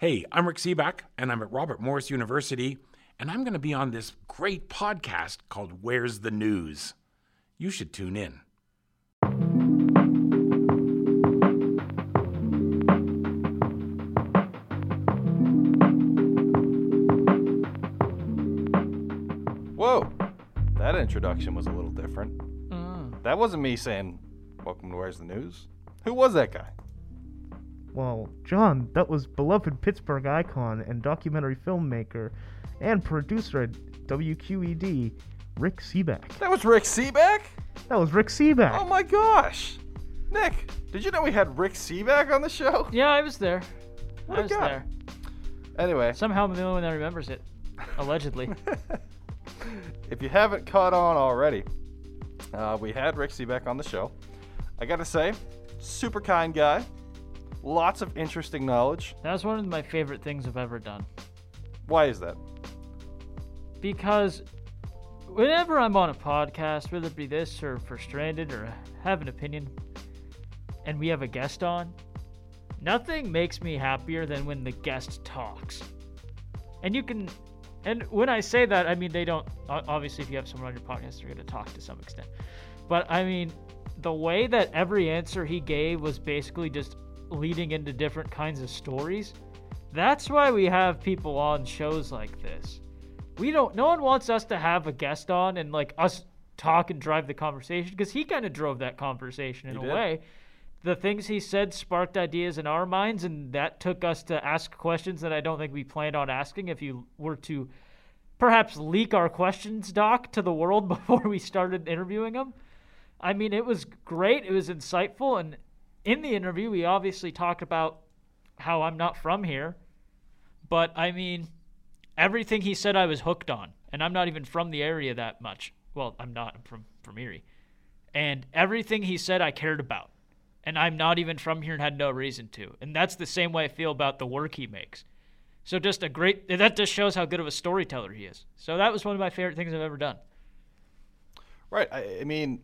Hey, I'm Rick Sebak, and I'm at Robert Morris University, and I'm going to be on this great podcast called Where's the News? You should tune in. Whoa, that introduction was a little different. Mm. That wasn't me saying, Welcome to Where's the News? Who was that guy? Well, John, that was beloved Pittsburgh icon and documentary filmmaker and producer at WQED, Rick Sebak. That was Rick Sebak? That was Rick Sebak. Oh my gosh. Nick, did you know we had Rick Sebak on the show? Yeah, I was there. What I a was guy. there. Anyway, Somehow I'm the only one that remembers it. Allegedly. if you haven't caught on already, uh, we had Rick Sebak on the show. I gotta say, super kind guy, lots of interesting knowledge. that was one of my favorite things I've ever done. Why is that? Because whenever I'm on a podcast, whether it be this or for Stranded or have an opinion, and we have a guest on, nothing makes me happier than when the guest talks. And you can, and when I say that, I mean they don't. Obviously, if you have someone on your podcast, they're going to talk to some extent. But I mean, the way that every answer he gave was basically just leading into different kinds of stories. That's why we have people on shows like this we don't no one wants us to have a guest on and like us talk and drive the conversation because he kind of drove that conversation in He a did. way the things he said sparked ideas in our minds and that took us to ask questions that i don't think we planned on asking if you were to perhaps leak our questions doc to the world before we started interviewing him i mean it was great it was insightful and in the interview we obviously talked about how i'm not from here but i mean everything he said I was hooked on, and I'm not even from the area that much. Well, I'm not. I'm from from Erie, and everything he said I cared about, and I'm not even from here and had no reason to. And that's the same way I feel about the work he makes. So just a great. That just shows how good of a storyteller he is. So that was one of my favorite things I've ever done. Right. I, I mean,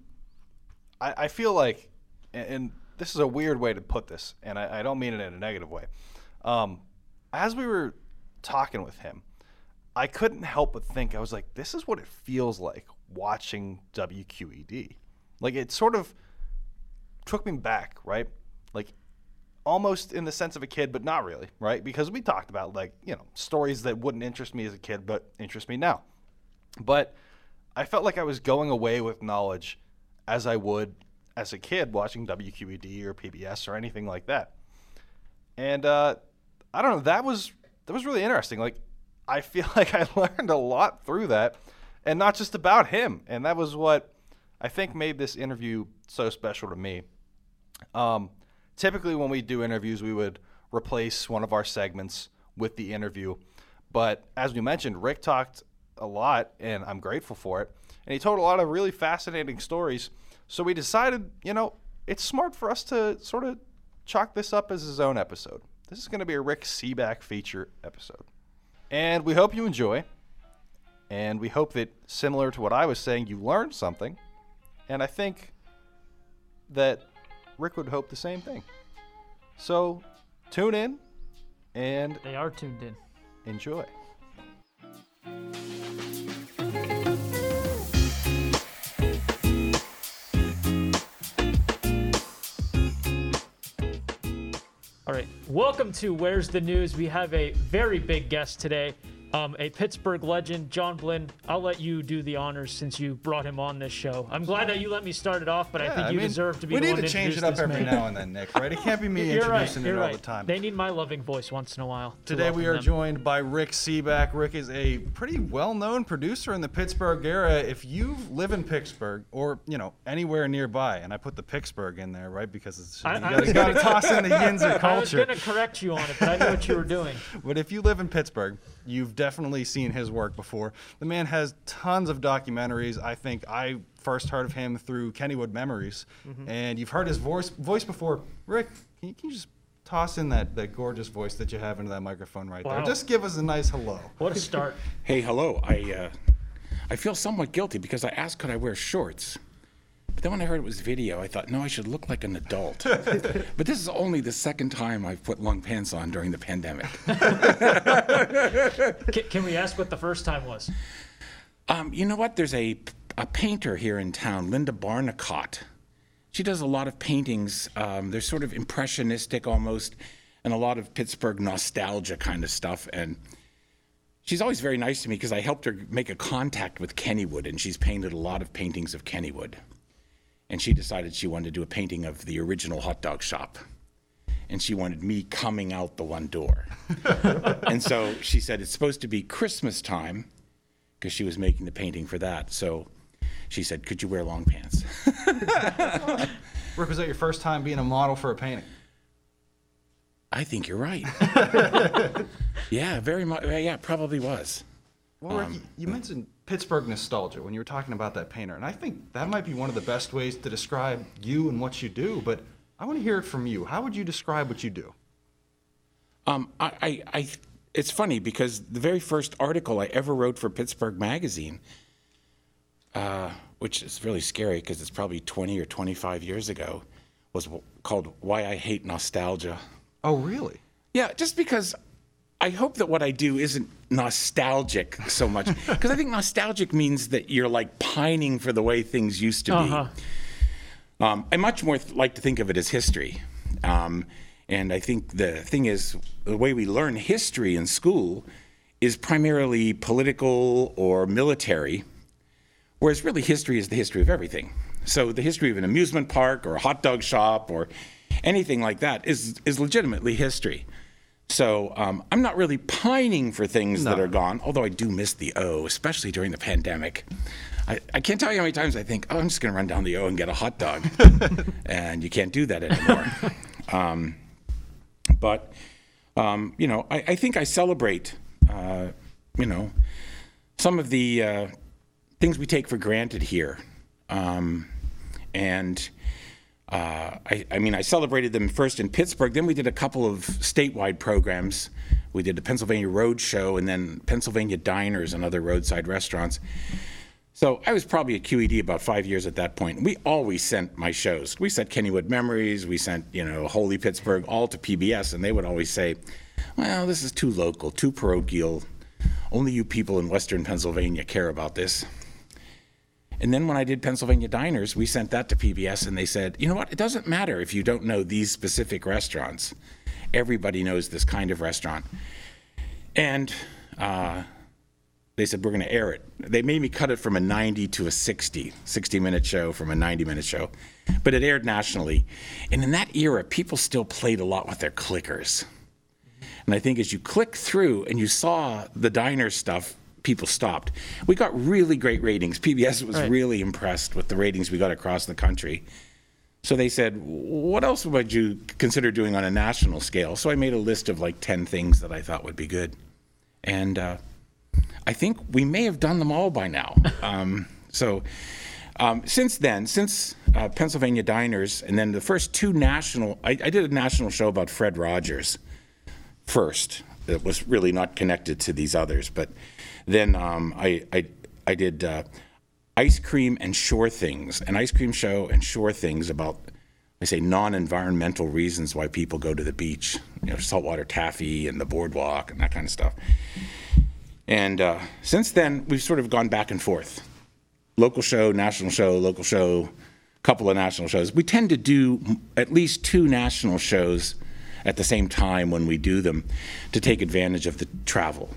I, I feel like, and, and this is a weird way to put this, and I, I don't mean it in a negative way. Um, as we were talking with him, I couldn't help but think, I was like, this is what it feels like watching WQED. Like, it sort of took me back, right? Like, almost in the sense of a kid, but not really, right? Because we talked about, like, you know, stories that wouldn't interest me as a kid, but interest me now. But I felt like I was going away with knowledge as I would as a kid watching WQED or PBS or anything like that. And uh, I don't know, that was that was really interesting. Like I feel like I learned a lot through that, and not just about him. And that was what I think made this interview so special to me. Um, typically, when we do interviews, we would replace one of our segments with the interview. But as we mentioned, Rick talked a lot, and I'm grateful for it. And he told a lot of really fascinating stories. So we decided, you know, it's smart for us to sort of chalk this up as his own episode. This is going to be a Rick Sebak feature episode. And we hope you enjoy. And we hope that, similar to what I was saying, you learned something. And I think that Rick would hope the same thing. So tune in and They are tuned in. enjoy. All right. Welcome to Where's the News? We have a very big guest today, um, a Pittsburgh legend, John Blinn. I'll let you do the honors since you brought him on this show. I'm glad that you let me start it off, but I think you deserve to be We the need one to to change it up every man. now and then, Nick. Right? It can't be me You're right. introducing You're it right. all the time. They need my loving voice once in a while. to Today we are them. joined by Rick Sebak. Rick is a pretty well-known producer in the Pittsburgh area. If you live in Pittsburgh or you know anywhere nearby, and I put the Pittsburgh in there, right? Because it's, I- you I you gotta gonna- toss in the Yinzer culture. I was going to correct you on it, but I knew what you were doing. But if you live in Pittsburgh, you've definitely seen his work before. The man has tons of documentaries. I think I first heard of him through Kennywood Memories, Mm-hmm. and you've heard his voice voice before. Rick, can you, can you just toss in that, that gorgeous voice that you have into that microphone right Wow. there? Just give us a nice hello. What a start. Hey, hello. I uh, I feel somewhat guilty because I asked could I wear shorts, But then when I heard it was video, I thought, no, I should look like an adult. but this is only the second time I've put long pants on during the pandemic. Can, can we ask what the first time was? Um, you know what? There's a, a painter here in town, Linda Barnicott. She does a lot of paintings. Um, they're sort of impressionistic almost, and a lot of Pittsburgh nostalgia kind of stuff. And she's always very nice to me because I helped her make a contact with Kennywood, and she's painted a lot of paintings of Kennywood. And she decided she wanted to do a painting of the original hot dog shop. And she wanted me coming out the one door. and so she said it's supposed to be Christmas time because she was making the painting for that. So she said, Could you wear long pants? Rick, was that your first time being a model for a painting? I think you're right. yeah, very much. Yeah, probably was. Well, Rick, you- you mentioned Pittsburgh nostalgia when you were talking about that painter, and I think that might be one of the best ways to describe you and what you do. But I want to hear it from you. How would you describe what you do? Um, I, I, I, it's funny because the very first article I ever wrote for Pittsburgh Magazine, uh, which is really scary because it's probably 20 or 25 years ago, was called Why I Hate Nostalgia. Oh, really? Yeah, just because I hope that what I do isn't nostalgic so much. Because I think nostalgic means that you're like pining for the way things used to be. Uh-huh. Um, I much more th- like to think of it as history. Um, and I think the thing is, the way we learn history in school is primarily political or military, whereas really history is the history of everything. So the history of an amusement park or a hot dog shop or anything like that is, is legitimately history. So um, I'm not really pining for things that are gone, although I do miss the O, especially during the pandemic. I, I can't tell you how many times I think, oh, I'm just going to run down the O and get a hot dog. and you can't do that anymore. um, but, um, you know, I, I think I celebrate, uh, you know, some of the uh, things we take for granted here. Um, and uh, I, I mean, I celebrated them first in Pittsburgh. Then we did a couple of statewide programs. We did the Pennsylvania Road Show and then Pennsylvania Diners and other roadside restaurants. So I was probably a QED about five years at that point. We always sent my shows. We sent Kennywood Memories. We sent, you know, Holy Pittsburgh, all to PBS, and they would always say, "Well, this is too local, too parochial. Only you people in Western Pennsylvania care about this." And then when I did Pennsylvania Diners, we sent that to PBS and they said, you know what? It doesn't matter if you don't know these specific restaurants. Everybody knows this kind of restaurant. And uh, they said, we're going to air it. They made me cut it from a 90 to a 60, 60 minute show from a 90 minute show. But it aired nationally. And in that era, people still played a lot with their clickers. And I think as you click through and you saw the diner stuff, people stopped. We got really great ratings. PBS was really impressed with the ratings we got across the country. So they said, What else would you consider doing on a national scale? So I made a list of like 10 things that I thought would be good. And uh, I think we may have done them all by now. Um, so um, since then, since uh, Pennsylvania Diners, and then the first two national, I, I did a national show about Fred Rogers first. That was really not connected to these others, but then um, I, I I did uh, ice cream and shore things, an ice cream show and shore things about I say non-environmental reasons why people go to the beach, you know, saltwater taffy and the boardwalk and that kind of stuff. And uh, since then, we've sort of gone back and forth. Local show, national show, local show, couple of national shows. We tend to do at least two national shows at the same time when we do them to take advantage of the travel.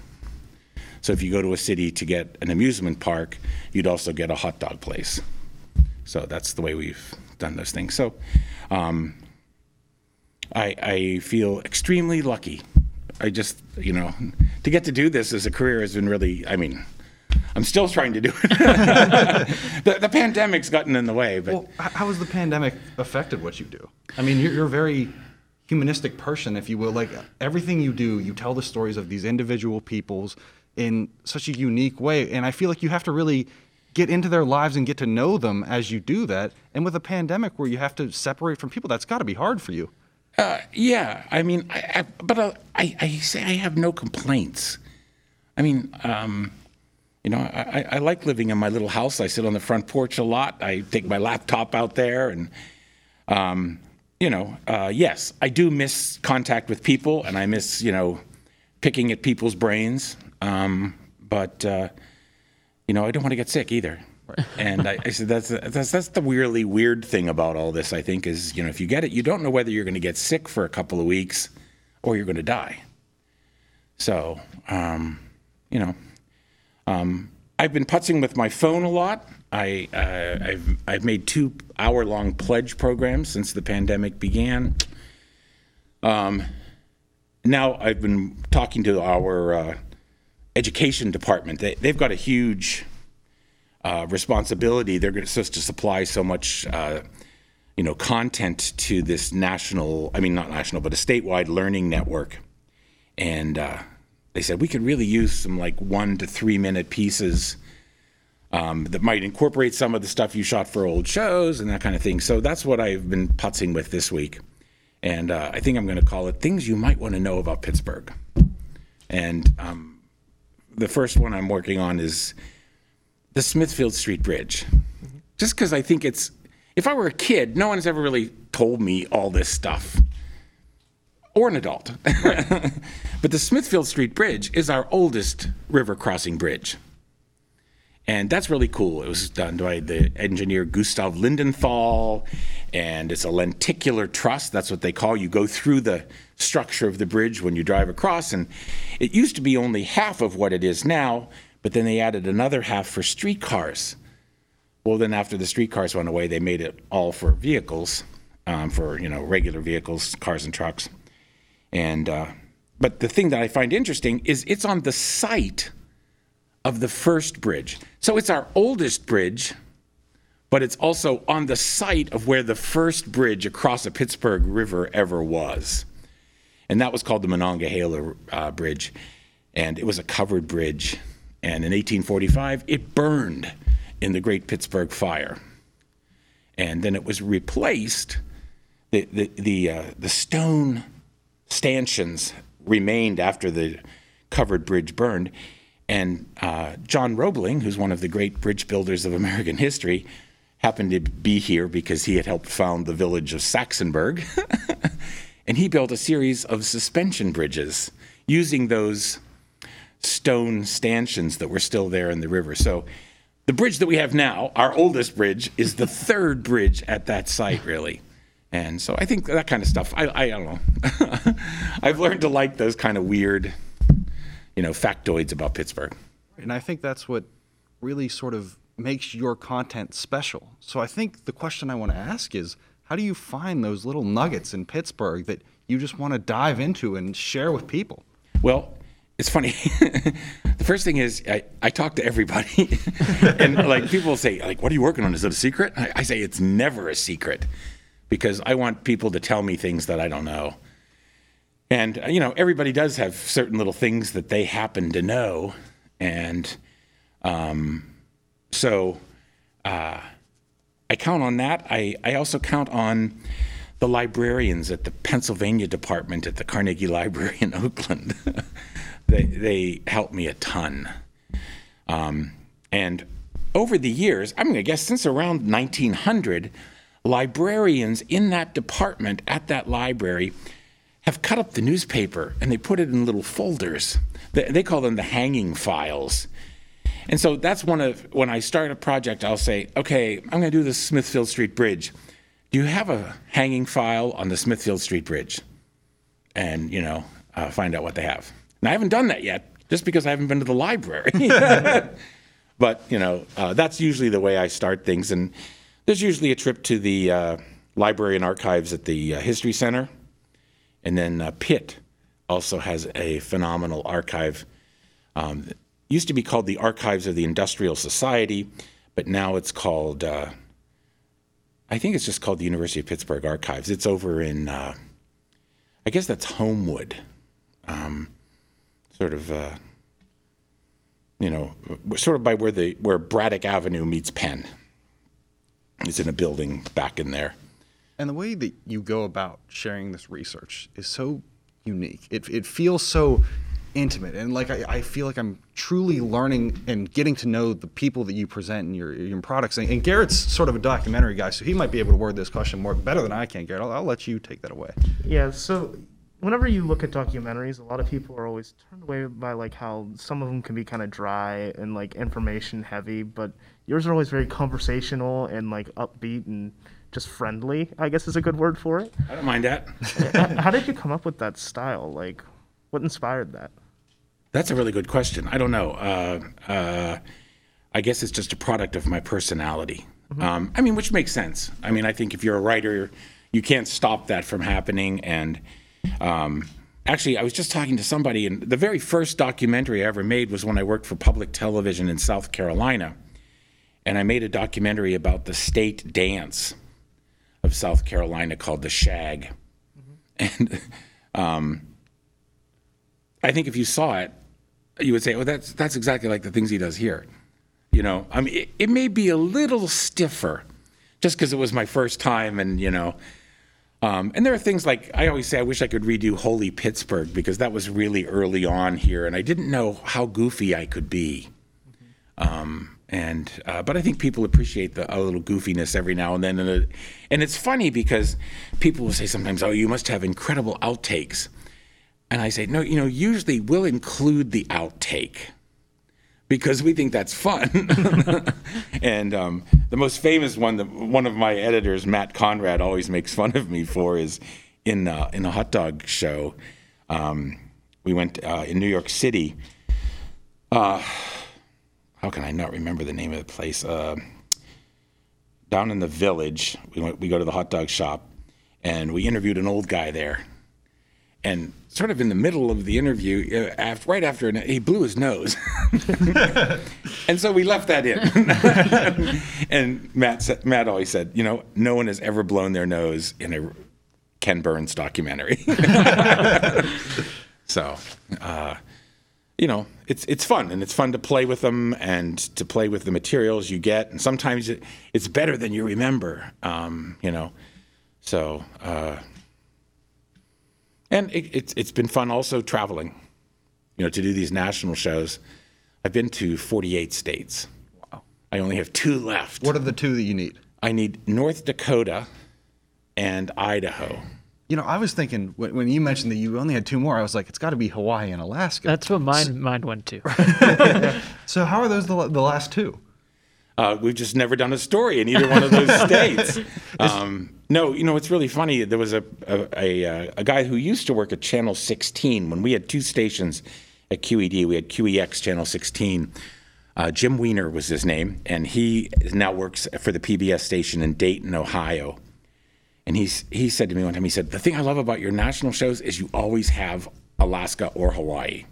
So if you go to a city to get an amusement park, you'd also get a hot dog place. So that's the way we've done those things. So um, I, I feel extremely lucky. I just, you know, to get to do this as a career has been really, I mean, I'm still trying to do it. the, the pandemic's gotten in the way, but Well, how has the pandemic affected what you do? I mean, you're, you're a very humanistic person, if you will. Like everything you do, you tell the stories of these individual peoples in such a unique way, and I feel like you have to really get into their lives and get to know them as you do that. And with a pandemic where you have to separate from people, that's got to be hard for you. Uh, yeah, I mean, I, I, but uh, I, I say I have no complaints. I mean, um, you know, I, like living in my little house. I sit on the front porch a lot. I take my laptop out there, and um, you know, uh, yes, I do miss contact with people, and I miss you know, picking at people's brains. Um, but uh, you know, I don't want to get sick either. And I, I said that's, that's that's the weirdly weird thing about all this. I think is you know, if you get it, you don't know whether you're going to get sick for a couple of weeks or you're going to die. So, um, you know, um, I've been putzing with my phone a lot. I, uh, I've, I've made two hour long pledge programs since the pandemic began. Um, now I've been talking to our uh, education department. They, they've got a huge uh, responsibility. They're supposed to supply so much, uh, you know, content to this national, I mean, not national, but a statewide learning network and uh, they said we could really use some like one to three minute pieces um, that might incorporate some of the stuff you shot for old shows and that kind of thing. So that's what I've been putzing with this week, and uh, I think I'm going to call it "Things You Might Want to Know About Pittsburgh." And um, the first one I'm working on is the Smithfield Street Bridge, just because I think it's. If I were a kid, no one's ever really told me all this stuff or an adult. but the Smithfield Street Bridge is our oldest river crossing bridge. And that's really cool. It was done by the engineer Gustav Lindenthal, and it's a lenticular truss. That's what they call. You go through the structure of the bridge when you drive across, and it used to be only half of what it is now, but then they added another half for streetcars. Well, then after the streetcars went away, they made it all for vehicles, um, for you know regular vehicles, cars and trucks. And uh, but the thing that I find interesting is it's on the site of the first bridge. So it's our oldest bridge, but it's also on the site of where the first bridge across the Pittsburgh River ever was. And that was called the Monongahela uh, Bridge. And it was a covered bridge. And in 1845, it burned in the Great Pittsburgh Fire. And then it was replaced. The, the, the, uh, the stone stanchions remained after the covered bridge burned. And uh, John Roebling, who's one of the great bridge builders of American history, happened to be here because he had helped found the village of Saxonburg. and he built a series of suspension bridges using those stone stanchions that were still there in the river. So the bridge that we have now, our oldest bridge, is the third bridge at that site, really. And so I think that kind of stuff, I, I don't know. I've learned to like those kind of weird, you know, factoids about Pittsburgh. And I think that's what really sort of makes your content special. So I think the question I want to ask is how do you find those little nuggets in Pittsburgh that you just want to dive into and share with people? Well, it's funny. the first thing is I, I talk to everybody, and like people say, like, "What are you working on? Is it a secret?" I, I say it's never a secret, because I want people to tell me things that I don't know. And uh, you know, everybody does have certain little things that they happen to know, and um, so uh, I count on that. I, I also count on the librarians at the Pennsylvania department at the Carnegie Library in Oakland. they they help me a ton. Um, and over the years, I'm going to guess since around 1900, librarians in that department at that library have cut up the newspaper and they put it in little folders. They, they call them the hanging files. And so that's one of when I start a project, I'll say, okay, I'm going to do the Smithfield Street Bridge. Do you have a hanging file on the Smithfield Street Bridge? And you know, uh, find out what they have. And I haven't done that yet, just because I haven't been to the library. but you know, uh, that's usually the way I start things. And there's usually a trip to the uh, library and archives at the uh, History Center, and then uh, Pitt also has a phenomenal archive. Um, used to be called the Archives of the Industrial Society, but now it's called. Uh, I think it's just called the University of Pittsburgh Archives. It's over in, uh, I guess that's Homewood, um, sort of, uh, you know, sort of by where the where Braddock Avenue meets Penn. It's in a building back in there. And the way that you go about sharing this research is so unique. It, it feels so intimate and like I, I feel like I'm truly learning and getting to know the people that you present in your, your products. And, and Garrett's sort of a documentary guy, so he might be able to word this question more better than I can. Garrett, I'll, I'll let you take that away. Yeah, so whenever you look at documentaries, a lot of people are always turned away by like how some of them can be kind of dry and like information heavy, but yours are always very conversational and like upbeat and just friendly. I guess is a good word for it. I don't mind that. How did you come up with that style? Like, what inspired that? That's a really good question. I don't know. Uh, uh, I guess it's just a product of my personality. Um, I mean, which makes sense. I mean, I think if you're a writer, you can't stop that from happening. And um, actually, I was just talking to somebody, and the very first documentary I ever made was when I worked for public television in South Carolina. And I made a documentary about the state dance of South Carolina called the Shag. And um, I think if you saw it, you would say, "Oh, that's that's exactly like the things he does here." You know, I mean, it, it may be a little stiffer, just because it was my first time, and you know, um, and there are things like I always say, I wish I could redo Holy Pittsburgh because that was really early on here, and I didn't know how goofy I could be. Um, and uh, but I think people appreciate the a little goofiness every now and then, and, and it's funny because people will say sometimes, "Oh, you must have incredible outtakes." And I say, no, you know, usually we'll include the outtake because we think that's fun. and um, the most famous one, that one of my editors, Matt Conrad, always makes fun of me for is in uh, in a hot dog show. Um, we went uh, in New York City. Uh, how can I not remember the name of the place? Uh, down in the village, we went. We go to the hot dog shop, and we interviewed an old guy there and sort of in the middle of the interview, uh, after, right after, he blew his nose, and so we left that in. and Matt, said, Matt always said, you know, no one has ever blown their nose in a Ken Burns documentary. so, uh, you know, it's it's fun and it's fun to play with them and to play with the materials you get, and sometimes it, it's better than you remember. Um, you know, so. Uh, and it, it's it's been fun also traveling, you know, to do these national shows. I've been to 48 states. Wow. I only have two left. What are the two that you need? I need North Dakota and Idaho. You know, I was thinking when, when you mentioned that you only had two more, I was like, it's got to be Hawaii and Alaska. That's what mine mine went to. so how are those the, the last two? Uh, we've just never done a story in either one of those states. Um, no, you know it's really funny. There was a a, a a guy who used to work at Channel 16 when we had two stations at QED. We had QEX Channel 16. Uh, Jim Weiner was his name, and he now works for the PBS station in Dayton, Ohio. And he's he said to me one time, he said, "The thing I love about your national shows is you always have Alaska or Hawaii."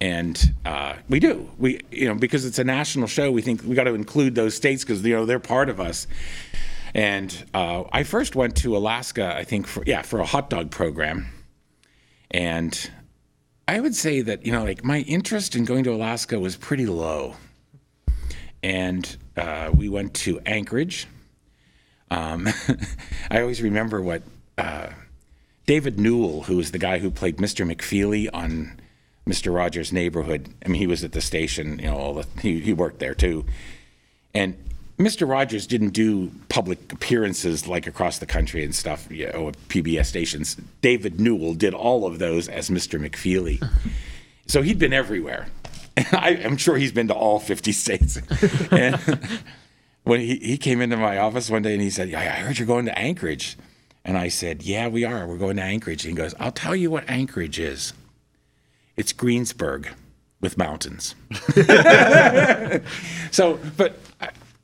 and uh, we do. We, you know, because it's a national show, we think we got to include those states because you know they're part of us. And uh, I first went to Alaska, I think, for yeah, for a hot dog program, and I would say that you know, like my interest in going to Alaska was pretty low. And uh, we went to Anchorage. Um, I always remember what uh, David Newell, who was the guy who played Mr. McFeely on Mr. Rogers' Neighborhood. I mean, he was at the station, you know, all the, he, he worked there too. And Mr. Rogers didn't do public appearances like across the country and stuff, you know, PBS stations. David Newell did all of those as Mr. McFeely. so he'd been everywhere. I, I'm sure he's been to all 50 states. and when he, he came into my office one day and he said, I heard you're going to Anchorage. And I said, Yeah, we are. We're going to Anchorage. And he goes, I'll tell you what Anchorage is. It's Greensburg with mountains. so, but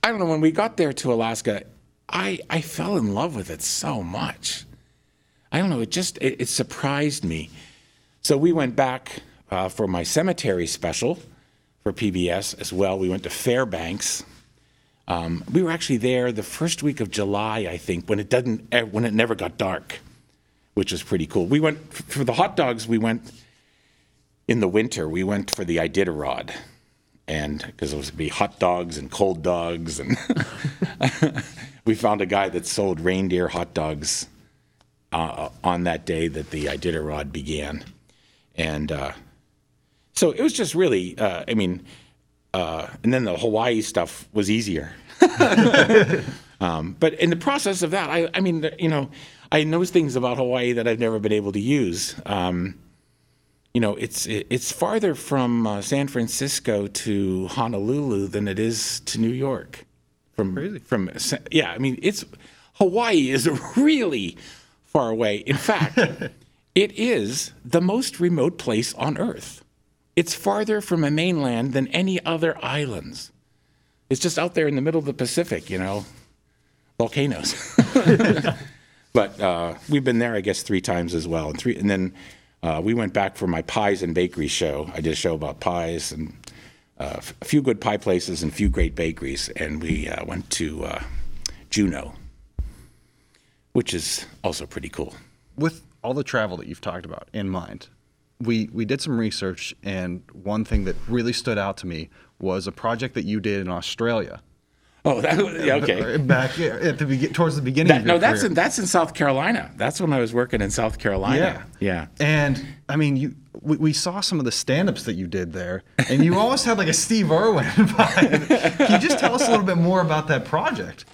I, don't know. When we got there to Alaska, I I fell in love with it so much. I don't know. It just it, it surprised me. So we went back uh, for my cemetery special for PBS as well. We went to Fairbanks. Um, we were actually there the first week of July, I think, when it doesn't when it never got dark, which was pretty cool. We went for the hot dogs. We went in the winter. We went for the Iditarod, and because it was be hot dogs and cold dogs, and we found a guy that sold reindeer hot dogs uh, on that day that the Iditarod began, and uh, so it was just really, uh, I mean, uh, and then the Hawaii stuff was easier. um, but in the process of that, I, I mean, you know, I know things about Hawaii that I've never been able to use. Um, you know, it's it's farther from uh, San Francisco to Honolulu than it is to New York. From Crazy. from yeah, I mean, it's Hawaii is really far away. In fact, it is the most remote place on Earth. It's farther from a mainland than any other islands. It's just out there in the middle of the Pacific, you know, volcanoes. but uh, we've been there, I guess, three times as well, and three, and then uh, we went back for my pies and bakery show. I did a show about pies and uh, a few good pie places and a few great bakeries, and we uh, went to uh, Juneau, which is also pretty cool. with all the travel that you've talked about in mind, we we did some research, and one thing that really stood out to me was a project that you did in Australia. Oh, that, yeah, okay. Back at the begin towards the beginning. That, no, that's career. in that's in South Carolina. That's when I was working in South Carolina. Yeah, And I mean, you we, we saw some of the stand-ups that you did there, and you almost had like a Steve Irwin vibe. Can you just tell us a little bit more about that project?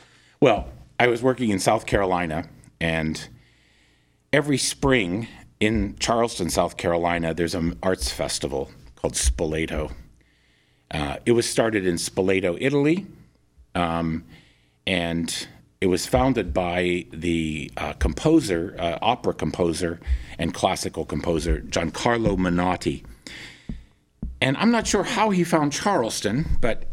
Well, I was working in South Carolina, and every spring in Charleston, South Carolina, there's an arts festival called Spoleto. Uh, it was started in Spoleto, Italy, um, and it was founded by the uh, composer, uh, opera composer, and classical composer Giancarlo Menotti. And I'm not sure how he found Charleston, but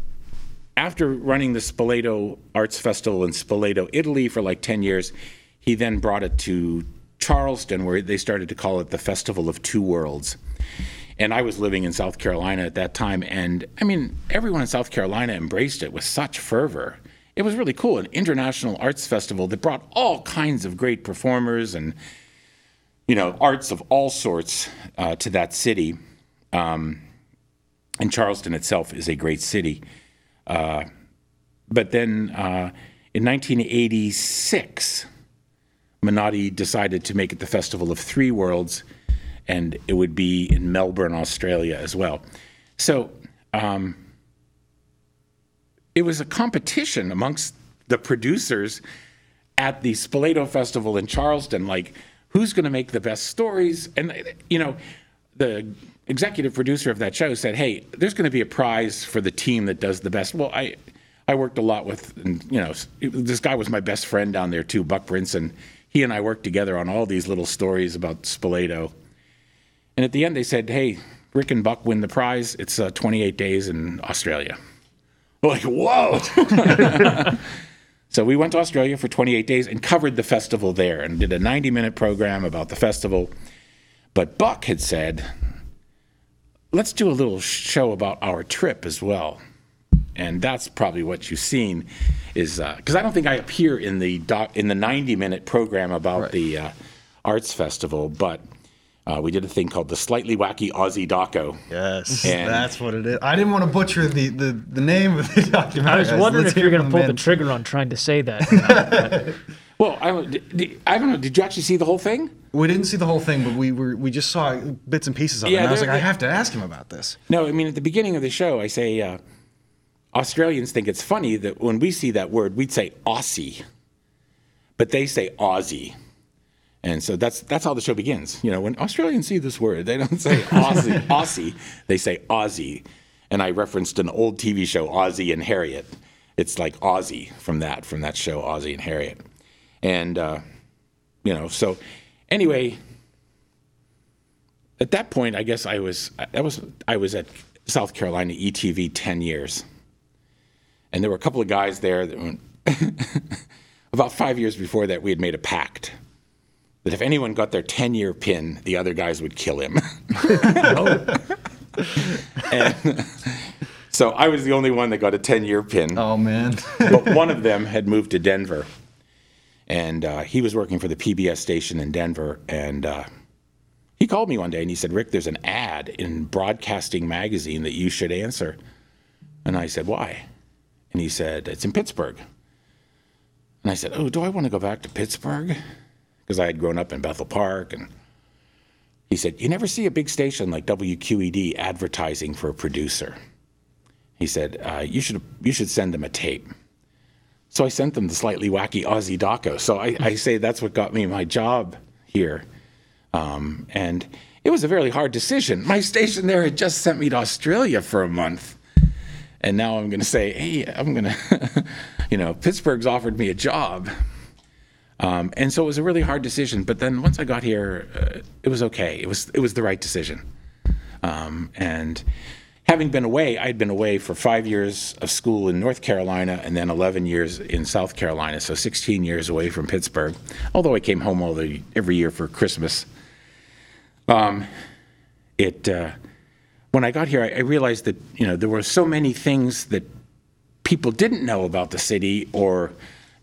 after running the Spoleto Arts Festival in Spoleto, Italy for like 10 years, he then brought it to Charleston, where they started to call it the Festival of Two Worlds. And I was living in South Carolina at that time, and I mean, everyone in South Carolina embraced it with such fervor. It was really cool, an international arts festival that brought all kinds of great performers and, you know, arts of all sorts uh, to that city. Um, and Charleston itself is a great city. But then uh, in 1986, Menotti decided to make it the Festival of Three Worlds, and it would be in Melbourne, Australia as well. So um, it was a competition amongst the producers at the Spoleto Festival in Charleston, like who's going to make the best stories? And, you know, the executive producer of that show said, hey, there's going to be a prize for the team that does the best. Well, I, I worked a lot with, you know, this guy was my best friend down there too, Buck Brinson. He and I worked together on all these little stories about Spoleto. And at the end, they said, hey, Rick and Buck win the prize. It's uh, 28 days in Australia. We're like, whoa. So we went to Australia for 28 days and covered the festival there and did a 90 minute program about the festival. But Buck had said, let's do a little show about our trip as well. And that's probably what you've seen is because I don't think I appear in the doc, in the 90 minute program about the uh, arts festival, but uh, we did a thing called the Slightly Wacky Aussie Doco. Yes, And- that's what it is. I didn't want to butcher the, the, the name of the documentary. I was wondering Let's if you were going to from pull the trigger on trying to say that. Well, I, don't- did- did- I don't know. Did you actually see the whole thing? We didn't see the whole thing, but we were we just saw bits and pieces of it. Yeah, And I was like, I have to ask him about this. No, I mean, at the beginning of the show, I say uh, Australians think it's funny that when we see that word, we'd say Aussie, but they say Aussie. And so that's that's how the show begins. You know, when Australians see this word, they don't say Aussie, Aussie, they say Aussie. And I referenced an old TV show, Ozzie and Harriet. It's like Aussie from that, from that show, Ozzie and Harriet. And uh, you know, so anyway, at that point, I guess I was I was I was at South Carolina ETV ten years, and there were a couple of guys there that went, about five years before that we had made a pact that if anyone got their ten year pin, the other guys would kill him. and so I was the only one that got a ten year pin Oh man, but one of them had moved to Denver, and uh, he was working for the PBS station in Denver. And uh, he called me one day and he said, "Rick, there's an ad in Broadcasting Magazine that you should answer." And I said, "Why?" And he said, "It's in Pittsburgh." And I said, "Oh, do I want to go back to Pittsburgh?" Because I had grown up in Bethel Park, and He said, You never see a big station like WQED advertising for a producer. He said, uh, you, should, you should send them a tape. So I sent them the slightly wacky Aussie Doco. So I, I say that's what got me my job here. Um, and it was a very hard decision. My station there had just sent me to Australia for a month. And now I'm going to say, hey, I'm going to, you know, Pittsburgh's offered me a job. Um, and so it was a really hard decision. But then once I got here, uh, it was okay. It was, it was the right decision. Um, and having been away, I'd been away for five years of school in North Carolina and then 11 years in South Carolina, so 16 years away from Pittsburgh, although I came home all the, every year for Christmas. Um, it, uh, when I got here, I, I realized that, you know, there were so many things that people didn't know about the city or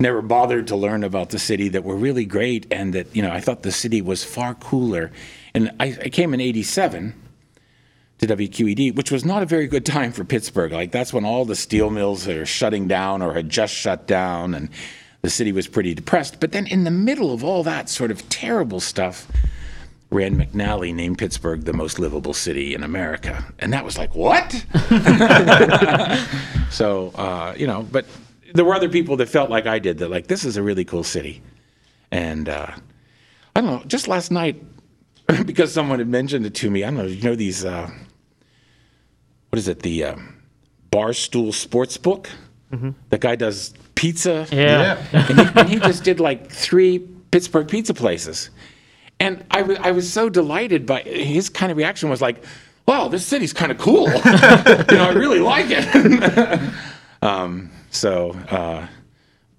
never bothered to learn about the city that were really great and that, you know, I thought the city was far cooler. And I, I came in 87 to WQED, which was not a very good time for Pittsburgh. Like that's when all the steel mills are shutting down or had just shut down, and the city was pretty depressed. But then, in the middle of all that sort of terrible stuff, Rand McNally named Pittsburgh the most livable city in America, and that was like what? so uh, you know, but there were other people that felt like I did that like this is a really cool city, and uh, I don't know. Just last night, because someone had mentioned it to me, I don't know. You know these. Uh, what is it? The um, Barstool Sports Book. The guy does pizza. Yeah. and, he, and he just did like three Pittsburgh pizza places. And I wa- I was so delighted by his kind of reaction was like, wow, this city's kind of cool. you know, I really like it. um, so, uh,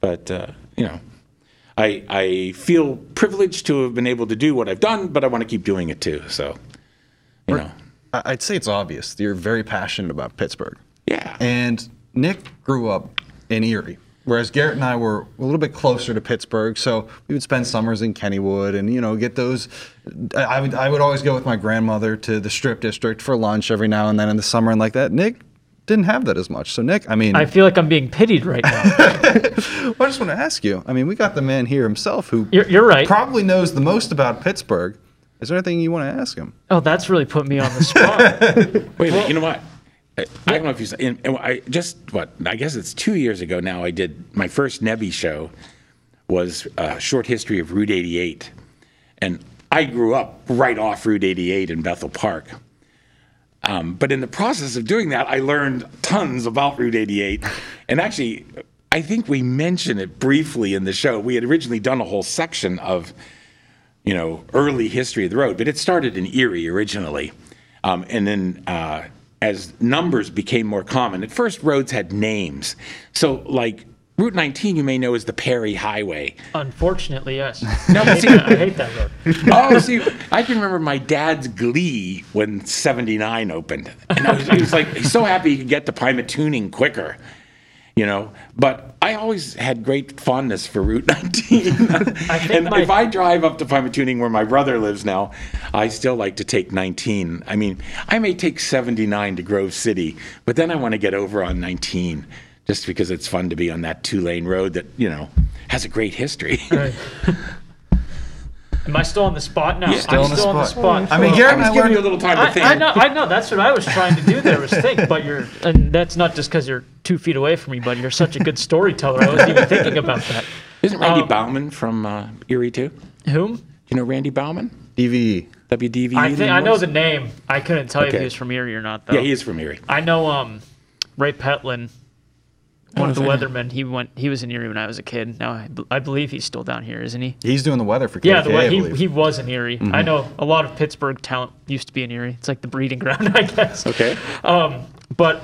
but, uh, you know, I, I feel privileged to have been able to do what I've done, but I want to keep doing it too. So, you know, I'd say it's obvious you're very passionate about Pittsburgh. yeah. And Nick grew up in Erie, whereas Garrett and I were a little bit closer to Pittsburgh. So we would spend summers in Kennywood and, you know, get those. I would, I would always go with my grandmother to the Strip District for lunch every now and then in the summer and like that. Nick didn't have that as much. So, Nick, I mean, I feel like I'm being pitied right now. I just want to ask you. I mean, we got the man here himself who You're, you're right. probably knows the most about Pittsburgh. Is there anything you want to ask him? Oh, that's really put me on the spot. Wait a minute. You know what? I I don't know if you saw. In, in- I just what? I guess it's two years ago now. I did my first Nebby show. Was a short history of Route 88, and I grew up right off Route 88 in Bethel Park. Um, but in the process of doing that, I learned tons about Route 88, and actually, I think we mentioned it briefly in the show. We had originally done a whole section of you know, early history of the road, but it started in Erie originally. Um, and then uh, as numbers became more common, at first roads had names. So, like Route 19, you may know is the Perry Highway. Unfortunately, yes. No, I, but hate see, that, I hate that road. oh, see, I can remember my dad's glee when 79 opened. And I was, he was like, he's so happy he could get to Pymatuning quicker, you know. But I always had great fondness for Route 19. and my- if I drive up to Pymatuning where my brother lives now, I still like to take 19. I mean, I may take 79 to Grove City, but then I want to get over on 19 just because it's fun to be on that two lane road that, you know, has a great history. Right. Am I still on the spot now? Still I'm on the still on the spot. spot. I mean, I Garrett and was I giving you a little time to I, think. I know, I know. That's what I was trying to do there was think, but you're, and that's not just because you're two feet away from me, but you're such a good storyteller. I wasn't even thinking about that. Isn't Randy Um, Bauman from uh, Erie too? Whom? Do you know Randy Bauman? DVE. WDVE. I think I know the name. I couldn't tell you if Okay. he was from Erie or not, though. Yeah, he is from Erie. I know um, Ray Petlin, one of the weathermen. He went. He was in Erie when I was a kid. Now I, b- I believe he's still down here, isn't he? He's doing the weather for KK, Yeah, the way I he, he was in Erie. I know a lot of Pittsburgh talent used to be in Erie. It's like the breeding ground, I guess. Okay. Um, but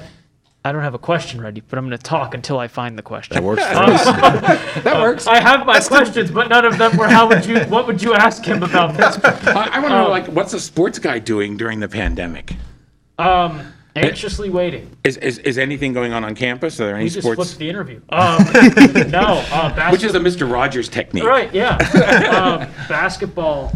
I don't have a question ready. But I'm going to talk until I find the question. that works for us. That works. I have my questions, but none of them were. How would you? What would you ask him about Pittsburgh? I, I want to Oh. know, like, what's a sports guy doing during the pandemic? Um, anxiously waiting. Is, is, is anything going on on campus? Are there any We just sports? flipped the interview. Um, no, uh, basketball. Which is a Mr. Rogers technique. Right, yeah. um, basketball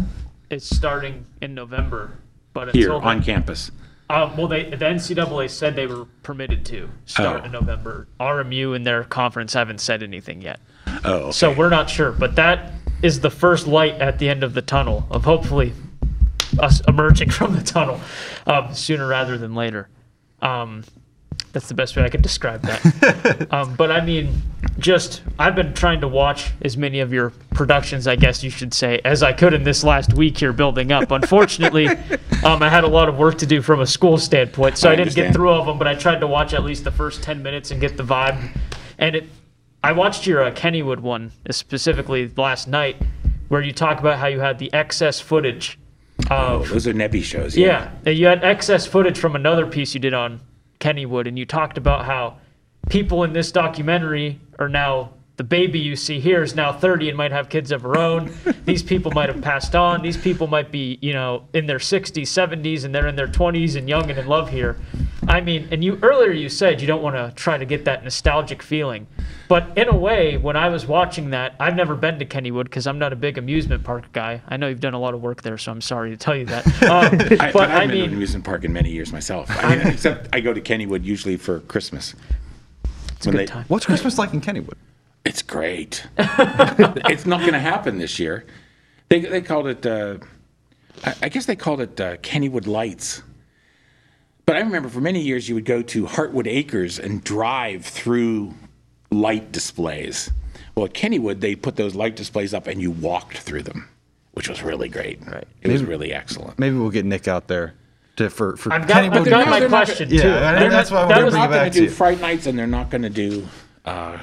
is starting in November, but Here until on then, campus. um, well, they the NCAA said they were permitted to start Oh. in November. RMU and their conference haven't said anything yet, Oh, okay. so we're not sure. But that is the first light at the end of the tunnel of hopefully us emerging from the tunnel um, sooner rather than later. Um, that's the best way I could describe that. um, but I mean, just I've been trying to watch as many of your productions, I guess you should say, as I could in this last week here building up. Unfortunately, um, I had a lot of work to do from a school standpoint, so I, I didn't get through all of them. But I tried to watch at least the first ten minutes and get the vibe. And it, I watched your uh, Kennywood one specifically last night, where you talk about how you had the excess footage. Of, Those are Nebby shows. yeah, and you had excess footage from another piece you did on Kennywood, and you talked about how people in this documentary are now the baby you see here is now 30 and might have kids of her own. These people might have passed on. These people might be, you know, in their 60s, 70s, and they're in their 20s and young and in love here. I mean, and you earlier you said you don't want to try to get that nostalgic feeling, but in a way, when I was watching that, I've never been to Kennywood because I'm not a big amusement park guy. I know you've done a lot of work there, so I'm sorry to tell you that. Um, I, but but I've I been to an mean, amusement park in many years myself. I mean, except I go to Kennywood usually for Christmas. it's a good time. What's Christmas like in Kennywood? It's great. it's not going to happen this year. They they called it. Uh, I, I guess they called it uh, Kennywood Lights. But I remember for many years you would go to Hartwood Acres and drive through light displays. Well, at Kennywood they put those light displays up and you walked through them, which was really great. Right. It was really excellent. Maybe we'll get Nick out there to for for I've got, I've got my they're not question Yeah, too. and They're that's not- why we're that gonna was bring They're not going to to do. Fright Nights and they're not going to do uh,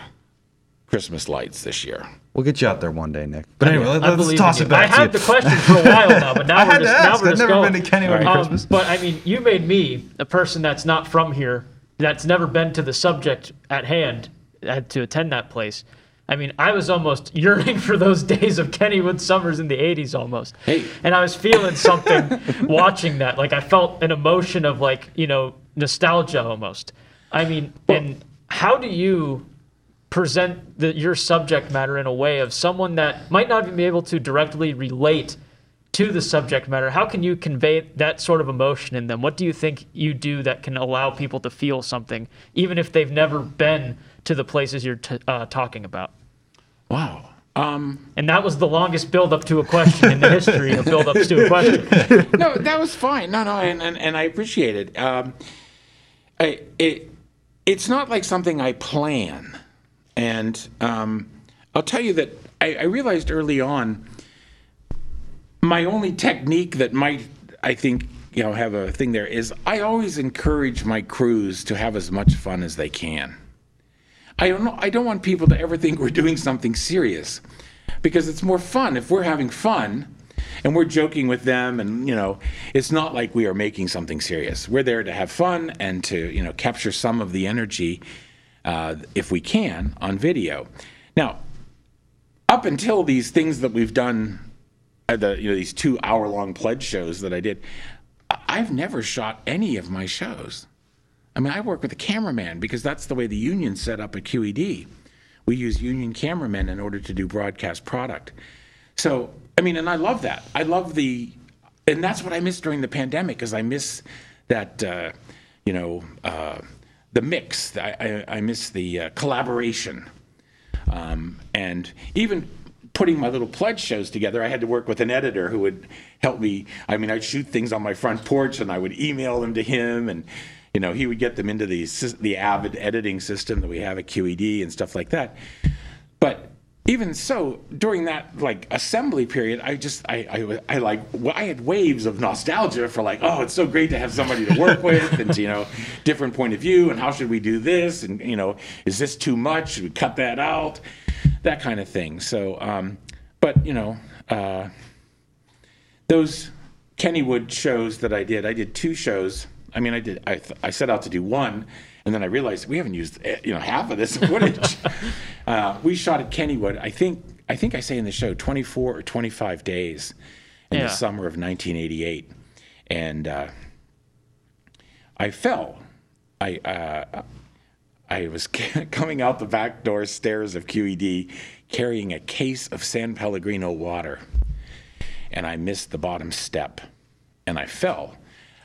Christmas lights this year. We'll get you out there one day, Nick. But anyway, I let's believe toss in it you. I to had you. the question for a while now, but now I we're had to just now ask. we're I've just never going. been to Kennywood Um, Christmas. But I mean, you made me a person that's not from here, that's never been to the subject at hand, had to attend that place. I mean, I was almost yearning for those days of Kennywood summers in the '80s, almost. Hey. And I was feeling something watching that. Like I felt an emotion of like you know nostalgia almost. I mean, and how do you present the, your subject matter in a way of someone that might not even be able to directly relate to the subject matter how can you convey that sort of emotion in them what do you think you do that can allow people to feel something even if they've never been to the places you're t- uh, talking about Wow. Um, and that was the longest build up to a question in the history of build ups to a question no, that was fine. No, no, and, and, and I appreciate it. Um, I, it. It's not like something I plan. And um, I'll tell you that I, I realized early on my only technique that might, I think, you know, have a thing there is I always encourage my crews to have as much fun as they can. I don't know, I don't want people to ever think we're doing something serious because it's more fun. If we're having fun and we're joking with them and you know it's not like we are making something serious. We're there to have fun and to you know capture some of the energy uh, if we can on video now up until these things that we've done uh, the you know these two hour long pledge shows that i did i've never shot any of my shows I mean, I work with a cameraman because that's the way the union set up at QED. We use union cameramen in order to do broadcast product. So, I mean, and I love that. I love the, and that's what I miss during the pandemic, is I miss that, uh, you know, uh, the mix. I, I, I miss the uh, collaboration. Um, and even putting my little pledge shows together, I had to work with an editor who would help me. I mean, I'd shoot things on my front porch and I would email them to him, and you know, he would get them into the the Avid editing system that we have at QED and stuff like that. But even so, during that like assembly period, I just I I, I like I had waves of nostalgia for like, oh, it's so great to have somebody to work with, and you know, different point of view, and how should we do this, and you know, is this too much? Should we cut that out? That kind of thing. So, um, but you know, uh, those Kennywood shows that I did, I did two shows. I mean, I did. I, th- I set out to do one, and then I realized we haven't used eh, you know half of this footage. uh, we shot at Kennywood. I think I think I say in the show 24 or 25 days in Yeah. the summer of 1988, and uh, I fell. I uh, I was coming out the back door stairs of QED carrying a case of San Pellegrino water, and I missed the bottom step, and I fell.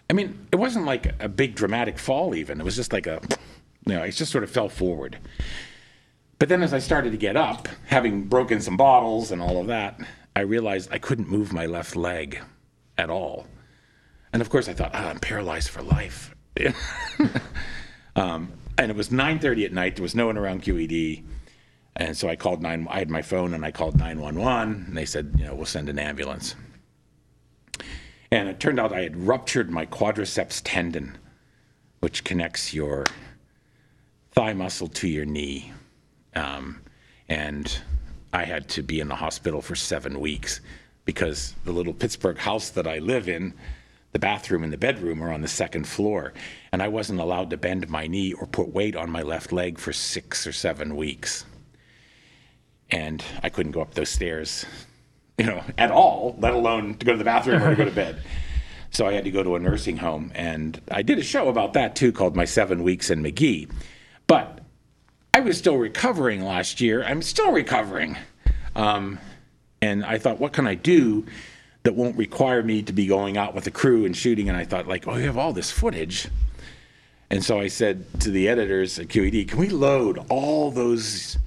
I mean, it wasn't like a big dramatic fall, even. It was just like a, you know, it just sort of fell forward. But then as I started to get up, having broken some bottles and all of that, I realized I couldn't move my left leg at all. And of course, I thought, ah, I'm paralyzed for life. um, and it was 9:30 at night. There was no one around QED, and so I called nine. I had my phone, and I called 911, and they said, you know, we'll send an ambulance. And it turned out I had ruptured my quadriceps tendon, which connects your thigh muscle to your knee. Um, and I had to be in the hospital for seven weeks because the little Pittsburgh house that I live in, the bathroom and the bedroom are on the second floor. And I wasn't allowed to bend my knee or put weight on my left leg for six or seven weeks. And I couldn't go up those stairs, you know, at all, let alone to go to the bathroom or to go to bed. So I had to go to a nursing home. And I did a show about that too called My Seven Weeks in McGee. But I was still recovering last year. I'm still recovering. Um, and I thought, what can I do that won't require me to be going out with the crew and shooting? And I thought, like, oh, you have all this footage. And so I said to the editors at QED, can we load all those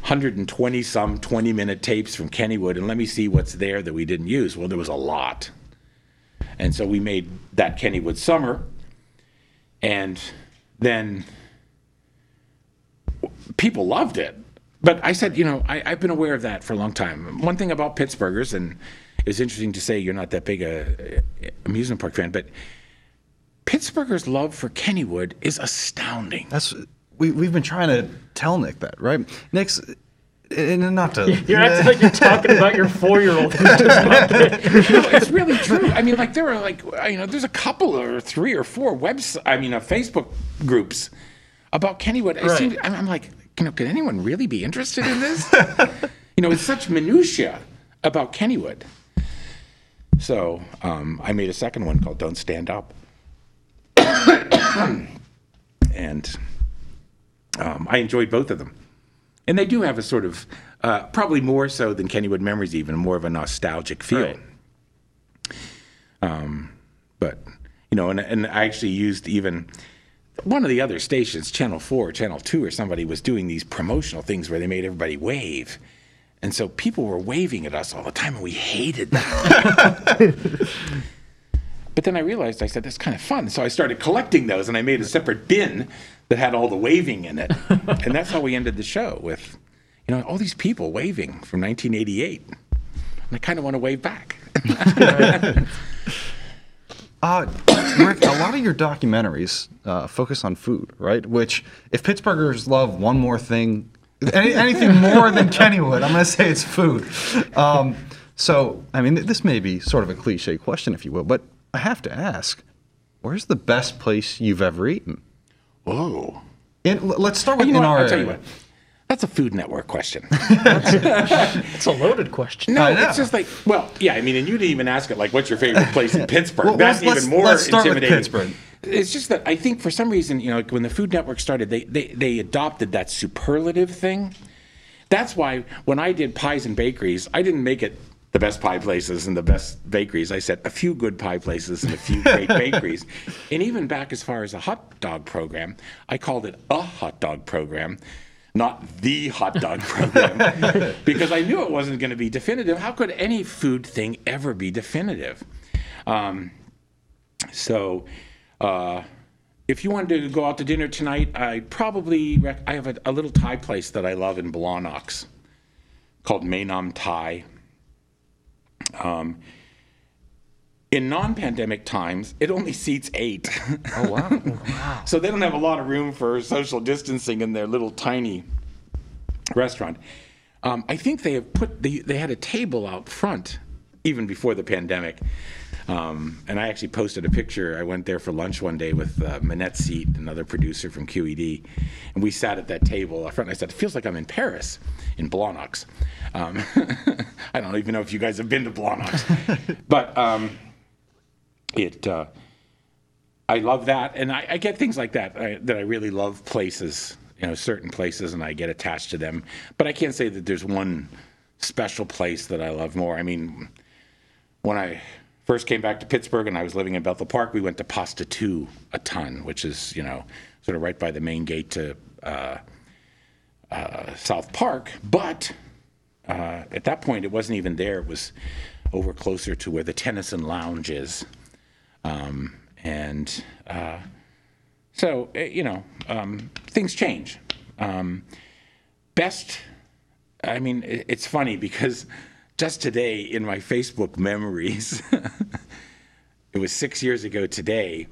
120 some 20 minute tapes from Kennywood and let me see what's there that we didn't use? Well, there was a lot. And so we made that Kennywood summer. And then people loved it. But I said, you know, I, I've been aware of that for a long time. One thing about Pittsburghers, and it's interesting to say you're not that big a, a amusement park fan, but Pittsburghers' love for Kennywood is astounding. That's we we've been trying to tell Nick that, right? Nick's and not to You're acting like you're talking about your four-year-old who's just loved it. no, it's really true. I mean, like there are like you know, there's a couple or three or four webs. I mean, uh, Facebook groups about Kennywood. I Right. seem, I'm, I'm like, you know, can anyone really be interested in this? you know, it's such minutia about Kennywood. So um, I made a second one called "Don't Stand Up," and um, I enjoyed both of them. And they do have a sort of, uh, probably more so than Kennywood Memories, even more of a nostalgic feel. Right. But you know, and and I actually used even one of the other stations, Channel Four, Channel Two, or somebody was doing these promotional things where they made everybody wave. And so people were waving at us all the time, and we hated that. but then I realized, I said, that's kind of fun. So I started collecting those, and I made a separate bin that had all the waving in it. and that's how we ended the show with, you know, all these people waving from 1988. And I kind of want to wave back. Uh, Rick, a lot of your documentaries uh, focus on food, right? Which, if Pittsburghers love one more thing, any, anything more than Kennywood, I'm going to say it's food. Um, so, I mean, this may be sort of a cliche question, if you will, but I have to ask where's the best place you've ever eaten? Whoa. In, let's start with You know in what? our I'll tell you what. That's a Food Network question. It's a loaded question. No, it's just like, well, yeah, I mean, and you didn't even ask it, like, what's your favorite place in Pittsburgh? Well, That's even more let's start with. Pittsburgh. It's just that I think for some reason, you know, like when the Food Network started, they, they, they adopted that superlative thing. That's why when I did pies and bakeries, I didn't make it the best pie places and the best bakeries. I said a few good pie places and a few great bakeries. And even back as far as a hot dog program, I called it a hot dog program, not the hot dog program, because I knew it wasn't going to be definitive. How could any food thing ever be definitive? Um, so, uh, if you wanted to go out to dinner tonight, I probably rec- I have a, a little Thai place that I love in Blawnox called Mainam Thai. Um, in non-pandemic times, it only seats eight. Oh, wow. so they don't have a lot of room for social distancing in their little tiny restaurant. Um, I think they have put the, they had a table out front even before the pandemic. Um, and I actually posted a picture. I went there for lunch one day with uh, Minette Seate, another producer from QED, and we sat at that table up front. And I said, "It feels like I'm in Paris, in Blawnox." Um, I don't even know if you guys have been to Blawnox, but um, it. Uh, I love that, and I, I get things like that. I, that I really love places, you know, certain places, and I get attached to them. But I can't say that there's one special place that I love more. I mean, when I first came back to Pittsburgh and I was living in Bethel Park, we went to Pasta Two a ton, which is you know sort of right by the main gate to uh, uh, South Park. But uh, at that point, it wasn't even there. It was over closer to where the Tennyson Lounge is Um, and uh, so, eh, you know, um, things change. Um, best, I mean, it's funny because just today in my Facebook memories, it was six years ago today,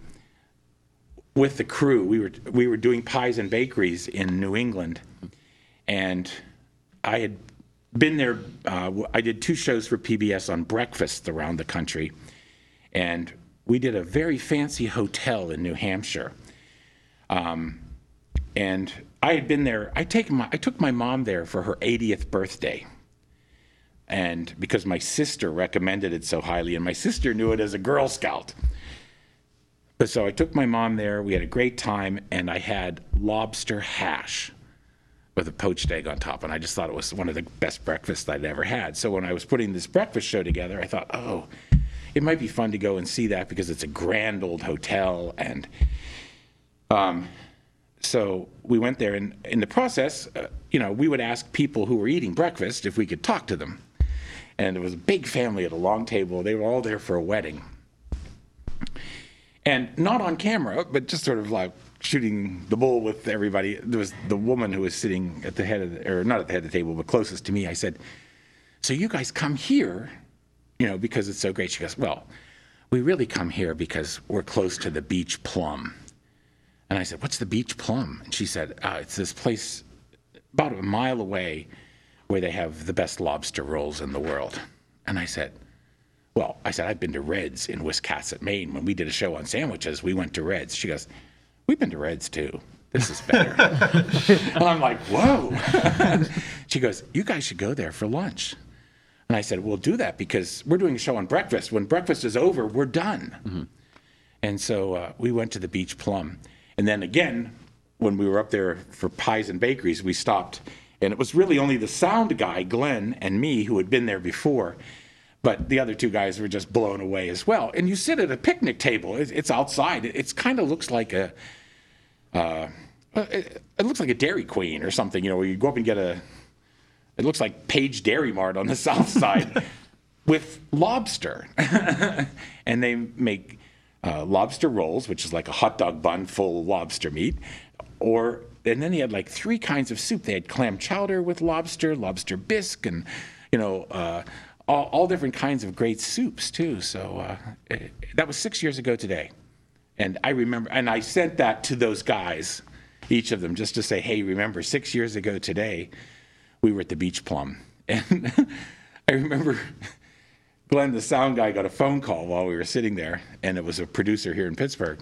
with the crew, we were, we were doing pies and bakeries in New England. And I had been there, uh, I did two shows for PBS on breakfast around the country. And we did a very fancy hotel in New Hampshire. Um, and I had been there, I, take my, I took my mom there for her 80th birthday. And because my sister recommended it so highly, and my sister knew it as a Girl Scout. But so I took my mom there. We had a great time, and I had lobster hash with a poached egg on top. And I just thought it was one of the best breakfasts I'd ever had. So when I was putting this breakfast show together, I thought, oh, it might be fun to go and see that because it's a grand old hotel. And um, so we went there, and in the process, uh, you know, we would ask people who were eating breakfast if we could talk to them. And it was a big family at a long table. They were all there for a wedding and not on camera, but just sort of like shooting the bull with everybody. There was the woman who was sitting at the head of the, or not at the head of the table, but closest to me. I said, "So you guys come here, you know, because it's so great." She goes, "Well, we really come here because we're close to the beach plum." And I said, "What's the beach plum?" And she said, uh, "It's this place about a mile away where they have the best lobster rolls in the world." And I said. Well, I said, I've been to Reds in Wiscasset, Maine. When we did a show on sandwiches, we went to Reds. She goes, We've been to Reds too. This is better. and I'm like, Whoa. she goes, You guys should go there for lunch. And I said, We'll do that because we're doing a show on breakfast. When breakfast is over, we're done. And so uh, we went to the Beach Plum. And then again, when we were up there for pies and bakeries, we stopped. And it was really only the sound guy, Glenn, and me who had been there before. But the other two guys were just blown away as well. And you sit at a picnic table. It's, outside. It kind of looks like a, uh, it, it looks like a Dairy Queen or something. You know, where you go up and get a. It looks like Page Dairy Mart on the south side, with lobster, and they make uh, lobster rolls, which is like a hot dog bun full of lobster meat, or and then they had like three kinds of soup. They had clam chowder with lobster, lobster bisque, and you know uh, all, all different kinds of great soups too. So uh, it, that was six years ago today, and I remember, and I sent that to those guys, each of them, just to say, hey, remember six years ago today, we were at the Beach Plum, and I remember. Glenn, the sound guy, got a phone call while we were sitting there, and it was a producer here in Pittsburgh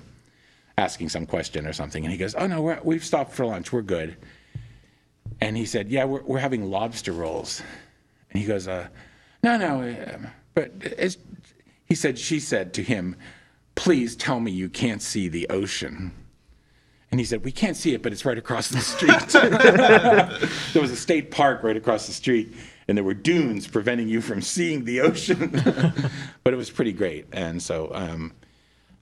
asking some question or something. And he goes, Oh, no, we're, we've stopped for lunch. We're good. And he said, Yeah, we're, we're having lobster rolls. And he goes, uh, No, no, uh, but he said, She said to him, Please tell me you can't see the ocean. And he said, We can't see it, but it's right across the street. there was a state park right across the street, and there were dunes preventing you from seeing the ocean. but it was pretty great. And so, um,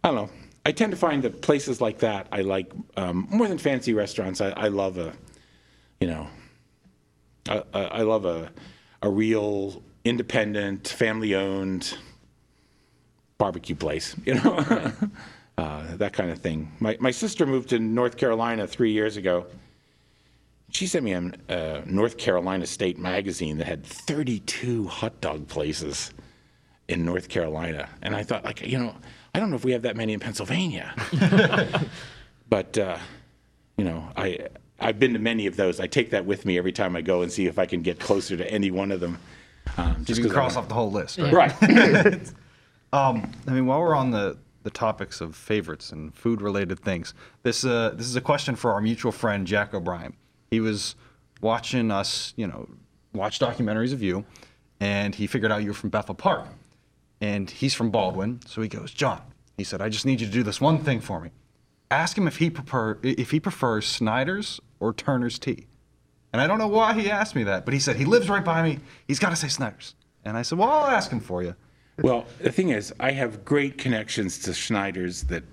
I don't know. I tend to find that places like that I like um, more than fancy restaurants. I, I love a, you know, I, love a, a real independent, family-owned barbecue place. You know, uh, that kind of thing. My my sister moved to North Carolina three years ago. She sent me a uh, North Carolina State magazine that had 32 hot dog places in North Carolina, and I thought, like, you know, I don't know if we have that many in Pennsylvania, but uh, you know, I I've been to many of those. I take that with me every time I go and see if I can get closer to any one of them. Um, just You can 'cause I cross off the whole list, right? right. Um, I mean, while we're on the, the topics of favorites and food related things, this uh, this is a question for our mutual friend Jack O'Brien. He was watching us, you know, watch documentaries of you, and he figured out you were from Bethel Park, and he's from Baldwin. So he goes, John. He said, I just need you to do this one thing for me. Ask him if he prefer if he prefers Snyder's or Turner's tea. And I don't know why he asked me that, but he said he lives right by me. He's got to say Snyder's. And I said, well, I'll ask him for you. Well, the thing is, I have great connections to Schneider's that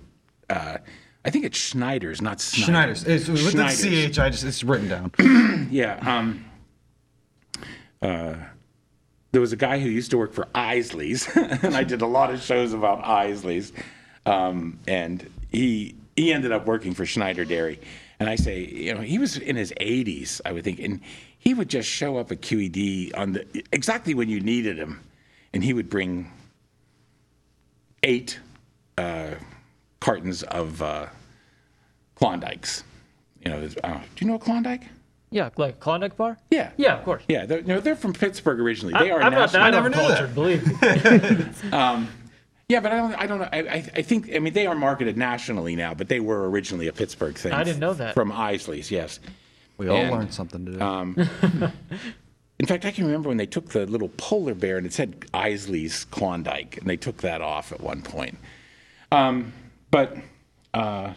uh, I think it's Schneider's, not Snyder's. Schneider's. It's, with Schneider's. the CH, I just, it's written down. Yeah. Um, uh, there was a guy who used to work for Isaly's, and I did a lot of shows about Isaly's. um, and he he ended up working for Schneider Dairy. And I say, you know, he was in his 80s, I would think, and he would just show up at QED on the exactly when you needed him, and he would bring eight uh, cartons of uh, Klondikes. You know, uh, do you know a Klondike? Yeah, like Klondike bar. Yeah. Yeah, of course. Yeah, they're, no, they're from Pittsburgh originally. They are I'm not national. that never knew uncultured, believe me. Yeah, but I don't. I don't know. I, I, I think. I mean, they are marketed nationally now, but they were originally a Pittsburgh thing. I didn't know that. From Isaly's, yes. We all And, learned something today. In fact, I can remember when they took the little polar bear and it said Isaly's Klondike, and they took that off at one point. Um, but uh,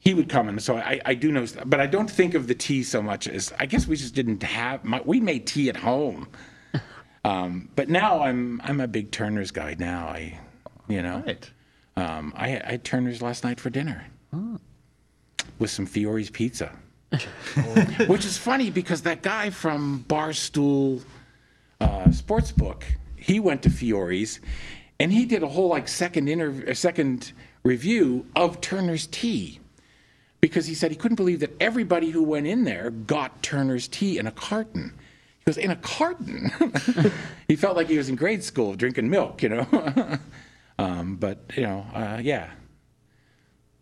he would come, and so I, I do know, but I don't think of the tea so much as I guess we just didn't have. My, we made tea at home, um, but now I'm I'm a big Turner's guy now. I, you know, right. um, I, I had Turner's last night for dinner with some Fiore's pizza. Which is funny because that guy from Barstool uh, Sportsbook, he went to Fiore's and he did a whole like second interview, second review of Turner's tea because he said he couldn't believe that everybody who went in there got Turner's tea in a carton. He goes, in a carton? he felt like he was in grade school drinking milk, you know? um, but, you know, uh, yeah.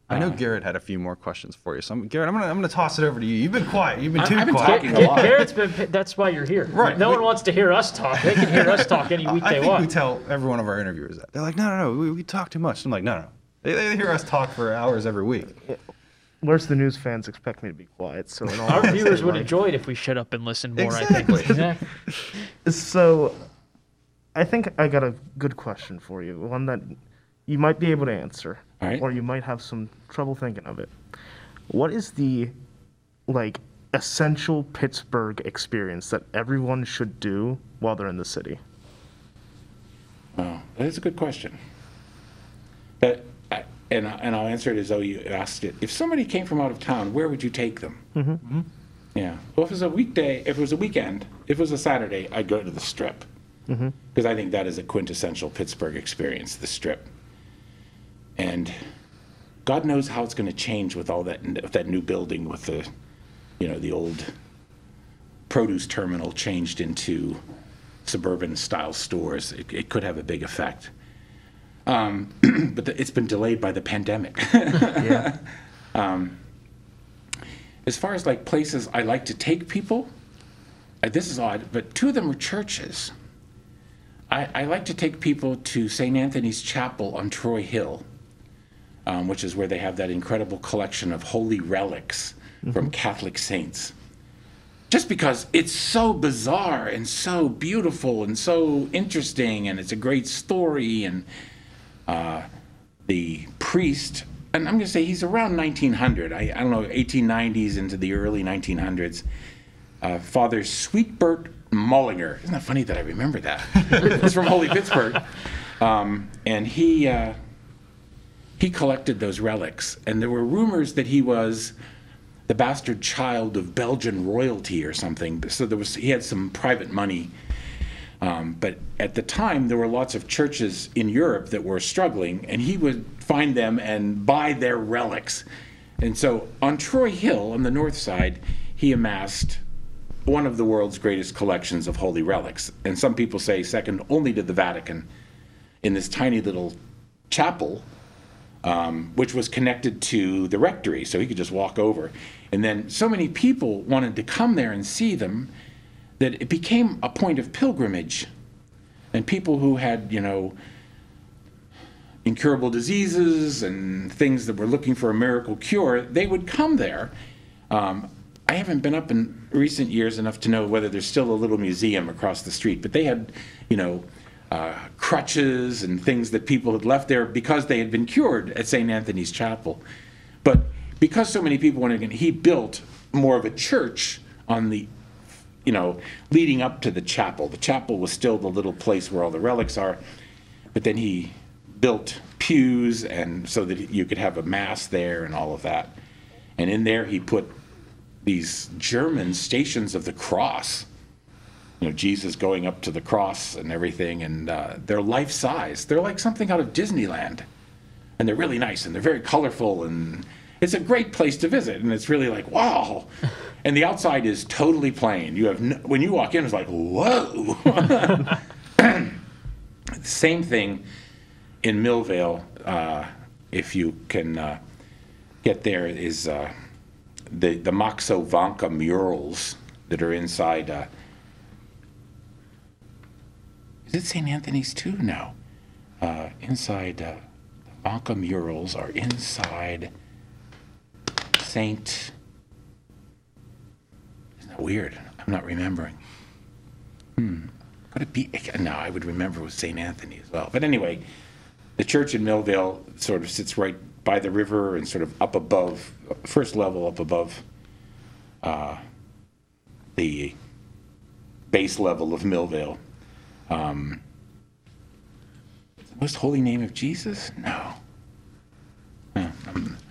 I know Garrett had a few more questions for you. So, I'm, Garrett, I'm gonna I'm gonna toss it over to you. You've been quiet. You've been too I've been quiet. talking a lot. Garrett's been. That's why you're here. Right. No We- one wants to hear us talk. They can hear us talk any week I they think we tell every one of our interviewers that. They're like, no, no, no, we, we talk too much. I'm like, no, no. They, they hear us talk for hours every week. Where's the news fans expect me to be quiet? So in all Our honesty, viewers would like- enjoy it if we shut up and listen more. Exactly. I think. So, I think I got a good question for you. One that you might be able to answer, All right. or you might have some trouble thinking of it. What is the like essential Pittsburgh experience that everyone should do while they're in the city? Oh, that's a good question. But, I- and, I- and I'll answer it as though you asked it. If somebody came from out of town, where would you take them? Mm-hmm. Yeah. Well, if it was a weekday, if it was a weekend, if it was a Saturday, I'd go to the Strip. Because I think that is a quintessential Pittsburgh experience, the Strip. And God knows how it's going to change with all that, with that new building with the, you know, the old produce terminal changed into suburban style stores. It, it could have a big effect. Um, but the, it's been delayed by the pandemic. Yeah. as far as like places I like to take people, uh, this is odd, but two of them were churches. I, I like to take people to St. Anthony's Chapel on Troy Hill, um, which is where they have that incredible collection of holy relics from Catholic saints. Just because it's so bizarre and so beautiful and so interesting, and it's a great story, and uh, the priest, and I'm going to say he's around 1900, I, I don't know, 1890s into the early 1900s. Uh, Father Suitbert Mollinger. Isn't that funny that I remember that? He's from Holy Pittsburgh. Um, and he, uh, he collected those relics. And there were rumors that he was the bastard child of Belgian royalty or something. So there was, he had some private money. Um, but at the time, there were lots of churches in Europe that were struggling, and he would find them and buy their relics. And so on Troy Hill, on the north side, he amassed one of the world's greatest collections of holy relics. And some people say second only to the Vatican in this tiny little chapel, um, which was connected to the rectory, so he could just walk over. And then so many people wanted to come there and see them that it became a point of pilgrimage. And people who had, you know, incurable diseases and things that were looking for a miracle cure, they would come there. Um, I haven't been up in recent years enough to know whether there's still a little museum across the street, but they had, you know, uh, crutches and things that people had left there because they had been cured at St. Anthony's Chapel. But because so many people wanted, he built more of a church on the, you know, leading up to the chapel. The chapel was still the little place where all the relics are, but then he built pews and so that you could have a mass there and all of that. And in there he put these German stations of the cross. You know, Jesus going up to the cross and everything, and uh, they're life size. They're like something out of Disneyland. and they're really nice and they're very colorful and it's a great place to visit and it's really like wow and the outside is totally plain you have no, when you walk in it's like whoa same thing in millvale uh, if you can uh, get there is uh, the the Maxo Vanka murals that are inside. Uh, is it St. Anthony's too? No. Uh, inside uh, the Vanka murals are inside Saint. Weird? I'm not remembering. Hmm. Could it be? No, I would remember with St. Anthony as well. But anyway, the church in Millvale sort of sits right by the river and sort of up above, first level up above uh, the base level of Millvale. Um, most holy name of Jesus? No. No,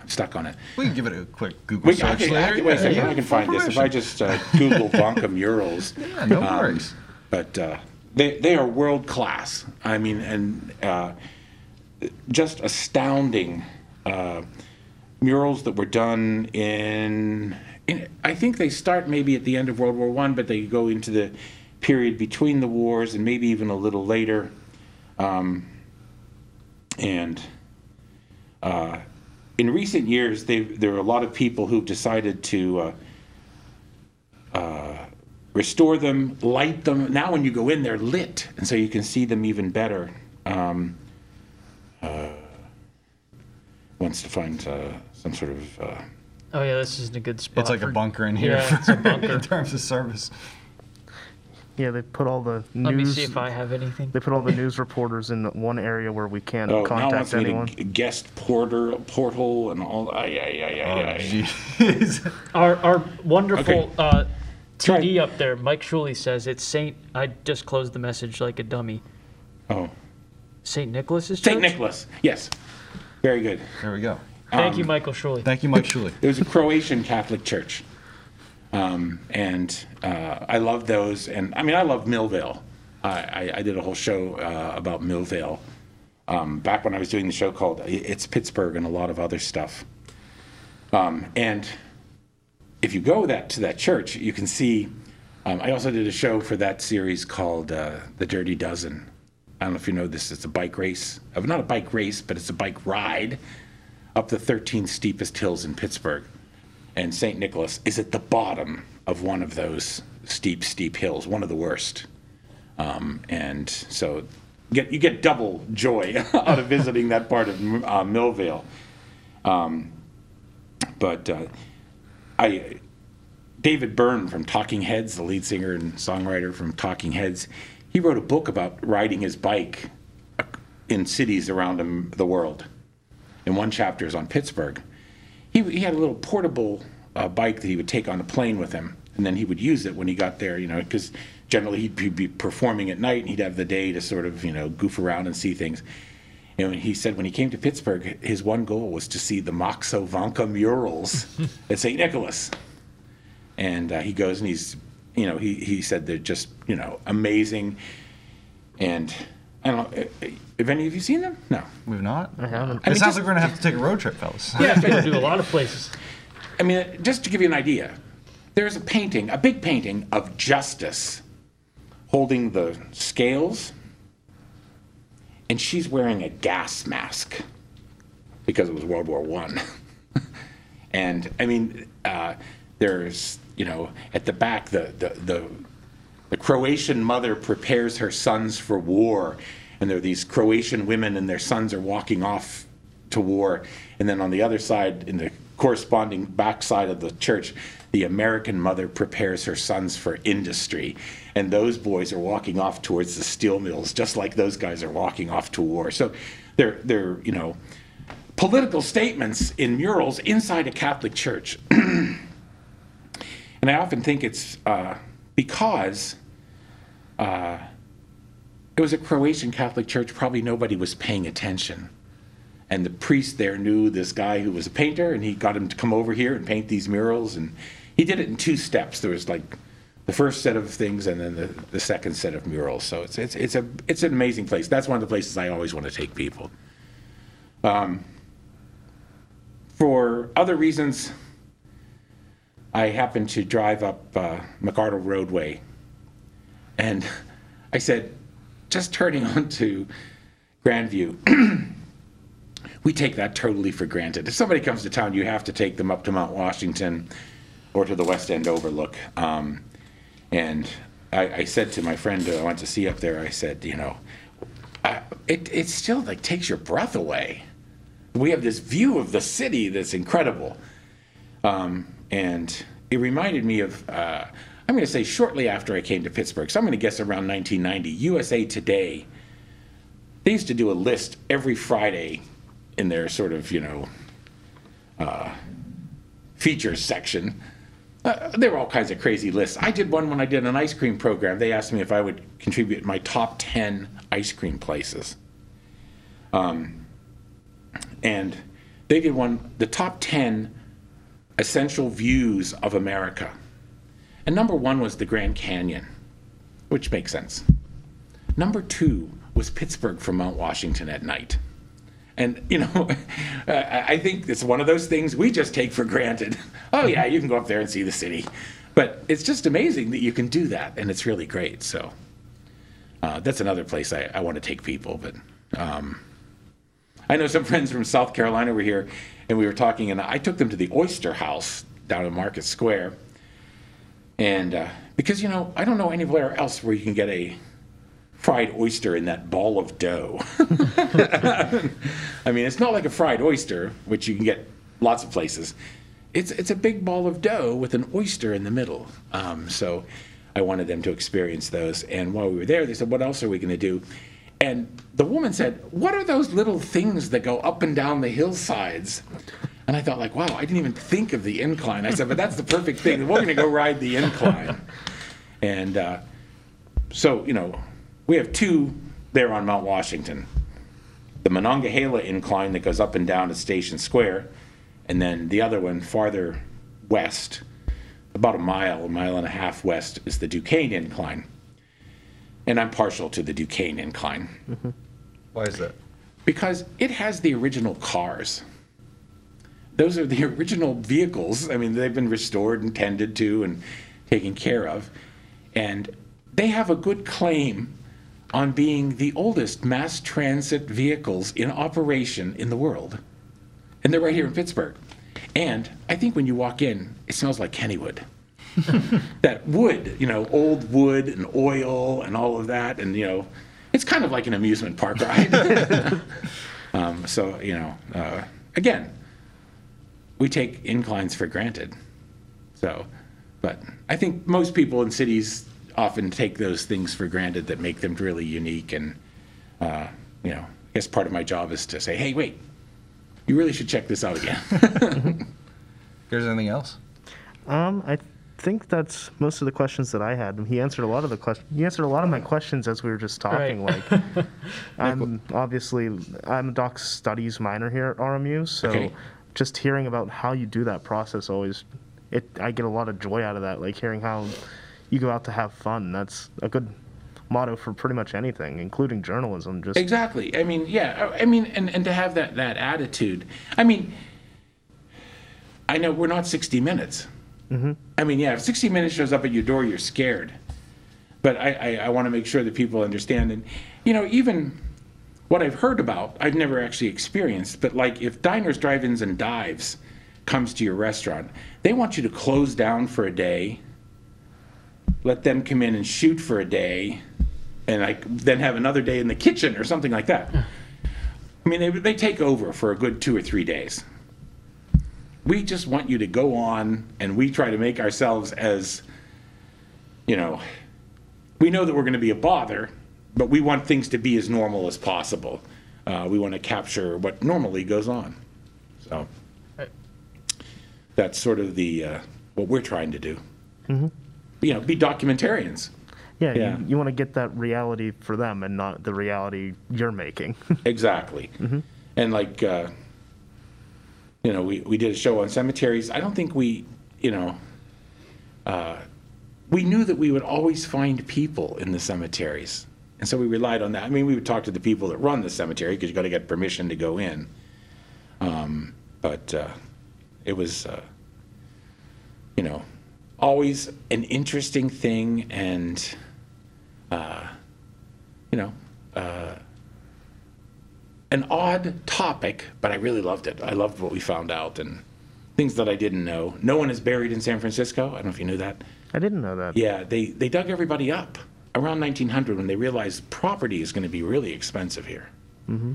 stuck on it. We can give it a quick Google Wait, I search can, I can- wait a second, I can find this. If I just uh, Google Vanka murals. Yeah, no um, worries. But uh, they, they are world class. I mean, and uh, just astounding uh, murals that were done in, in. I think they start maybe at the end of World War One, but they go into the period between the wars and maybe even a little later. Um, and uh, in recent years, there are a lot of people who've decided to. Uh, restore them, light them. Now, when you go in, they're lit, and so you can see them even better. Um, uh, wants to find uh, some sort of. Uh, Oh yeah, this isn't a good spot. It's like a bunker in here Yeah, it's a bunker in terms of service. Yeah, they put all the news. Let me see if I have anything. They put all the news reporters in one area where we can't oh, contact wants me anyone. to g- guest porter portal and all. Ay, ay, ay, Oh, ay, ay. Our our wonderful Okay. uh, Try- TD up there, Mike Shuley says it's Saint. I just closed the message like a dummy. Oh, Saint Nicholas's St. Nicholas. Yes, very good. there we go. Thank you, Michael Shuley. Thank you, Mike Shuley. It was a Croatian Catholic church. Um, and uh, I love those. And I mean, I love Millvale. I, I, I did a whole show uh, about Millvale um, back when I was doing the show called It's Pittsburgh and a lot of other stuff. Um, and if you go that to that church, you can see. Um, I also did a show for that series called uh, The Dirty Dozen. I don't know if you know this. It's a bike race. Uh, Not a bike race, but it's a bike ride up the 13 steepest hills in Pittsburgh. And St. Nicholas is at the bottom of one of those steep, steep hills, one of the worst. Um, and so get, you get double joy out of visiting that part of uh, Millvale. Um, but uh, I, David Byrne from Talking Heads, the lead singer and songwriter from Talking Heads, he wrote a book about riding his bike uh, in cities around the world and one chapter is on Pittsburgh. He, he had a little portable uh, bike that he would take on a plane with him, and then he would use it when he got there, you know, because generally he'd be- performing at night and he'd have the day to sort of, you know, goof around and see things. And he said when he came to Pittsburgh, his one goal was to see the Maxo Vanka murals at St. Nicholas. And uh, he goes and he's, you know, he, he said they're just, you know, amazing. And I don't know, uh, have any of you seen them? No. We've not. I haven't. It mean, sounds just- like we're gonna have to take a road trip, fellas. Yeah, I think we do a lot of places. I mean, just to give you an idea, there's a painting, a big painting of Justice holding the scales, and she's wearing a gas mask because it was World War One. and I mean, uh, there's you know at the back the the the the Croatian mother prepares her sons for war, and there are these Croatian women, and their sons are walking off to war. And then on the other side, in the corresponding backside of the church, the American mother prepares her sons for industry. And those boys are walking off towards the steel mills, just like those guys are walking off to war. So they're, they're you know, political statements in murals inside a Catholic church. and I often think it's uh, because uh, it was a Croatian Catholic church, probably nobody was paying attention. And the priest there knew this guy who was a painter, and he got him to come over here and paint these murals. And he did it in two steps. There was like the first set of things, and then the, the second set of murals. So it's, it's, it's, a, it's an amazing place. That's one of the places I always want to take people. Um, for other reasons, I happened to drive up uh, McArdle Roadway, and I said, just turning on onto Grandview, we take that totally for granted. If somebody comes to town, you have to take them up to Mount Washington or to the West End Overlook. Um, and I, I said to my friend who I went to see up there, I said, you know, I, it, it still like takes your breath away. We have this view of the city that's incredible. Um, and it reminded me of, uh, I'm going to say shortly after I came to Pittsburgh, so I'm going to guess around 1990, USA Today, they used to do a list every Friday in their sort of, you know, uh, features section. Uh, there were all kinds of crazy lists. I did one when I did an ice cream program. They asked me if I would contribute my top 10 ice cream places. Um, and they did one, the top 10 essential views of America. And number one was the Grand Canyon, which makes sense. Number two was Pittsburgh from Mount Washington at night. And, you know, I think it's one of those things we just take for granted. Oh, yeah, you can go up there and see the city. But it's just amazing that you can do that, and it's really great. So uh, that's another place I, I want to take people. But um, I know some friends from South Carolina were here, and we were talking, and I took them to the Oyster House down in Market Square. And uh, because, you know, I don't know anywhere else where you can get a fried oyster in that ball of dough. I mean, it's not like a fried oyster, which you can get lots of places. It's, it's a big ball of dough with an oyster in the middle. Um, so I wanted them to experience those. And while we were there, they said, What else are we going to do? And the woman said, What are those little things that go up and down the hillsides? And I thought, like, wow, I didn't even think of the incline. I said, but that's the perfect thing. We're going to go ride the incline. And uh, so, you know, we have two there on Mount Washington. The Monongahela incline that goes up and down to Station Square, and then the other one farther west, about a mile, a mile and a half west, is the Duquesne incline. And I'm partial to the Duquesne incline Why is that? because it has the original cars. Those are the original vehicles. I mean, they've been restored and tended to and taken care of. And they have a good claim on being the oldest mass transit vehicles in operation in the world. And they're right here in Pittsburgh. And I think when you walk in, it smells like Kennywood. that wood, you know, old wood and oil and all of that. And, you know, it's kind of like an amusement park ride. um, so, you know, uh, again, we take inclines for granted. So, but I think most people in cities often take those things for granted that make them really unique. And, uh, you know, I guess part of my job is to say, hey, wait, you really should check this out again. There's anything else? Um, I think that's most of the questions that I had. He answered a lot of the questions. He answered a lot of my questions as we were just talking. Like, I'm obviously I'm a doc studies minor here at RMU, so Okay. Just hearing about how you do that process always, it I get a lot of joy out of that. Like hearing how you go out to have fun. That's a good motto for pretty much anything, including journalism. Just Exactly. I mean, yeah. I mean, and, and to have that, that attitude. I mean, I know we're not 60 Minutes. Mm-hmm. I mean, yeah, if 60 Minutes shows up at your door, you're scared. But I, I, I want to make sure that people understand. And, you know, even what I've heard about, I've never actually experienced, but like if Diners, Drive Ins, and Dives comes to your restaurant, they want you to close down for a day, let them come in and shoot for a day, and like then have another day in the kitchen or something like that. I mean, they, they take over for a good two or three days. We just want you to go on, and we try to make ourselves as, you know, we know that we're going to be a bother, but we want things to be as normal as possible. Uh, we want to capture what normally goes on. So that's sort of the uh, what we're trying to do. You know, be documentarians. yeah, Yeah. you, you want to get that reality for them and not the reality you're making. Exactly. And like, uh, you know, we, we did a show on cemeteries. I don't think we, you know, uh, we knew that we would always find people in the cemeteries. And so we relied on that. I mean, we would talk to the people that run the cemetery because you got to get permission to go in. Um, but uh, it was, uh, you know, always an interesting thing and, uh, you know, uh, an odd topic, but I really loved it. I loved what we found out and things that I didn't know. No one is buried in San Francisco. I don't know if you knew that. I didn't know that. Yeah, they, they dug everybody up around 1900 when they realized property is going to be really expensive here. Mm-hmm.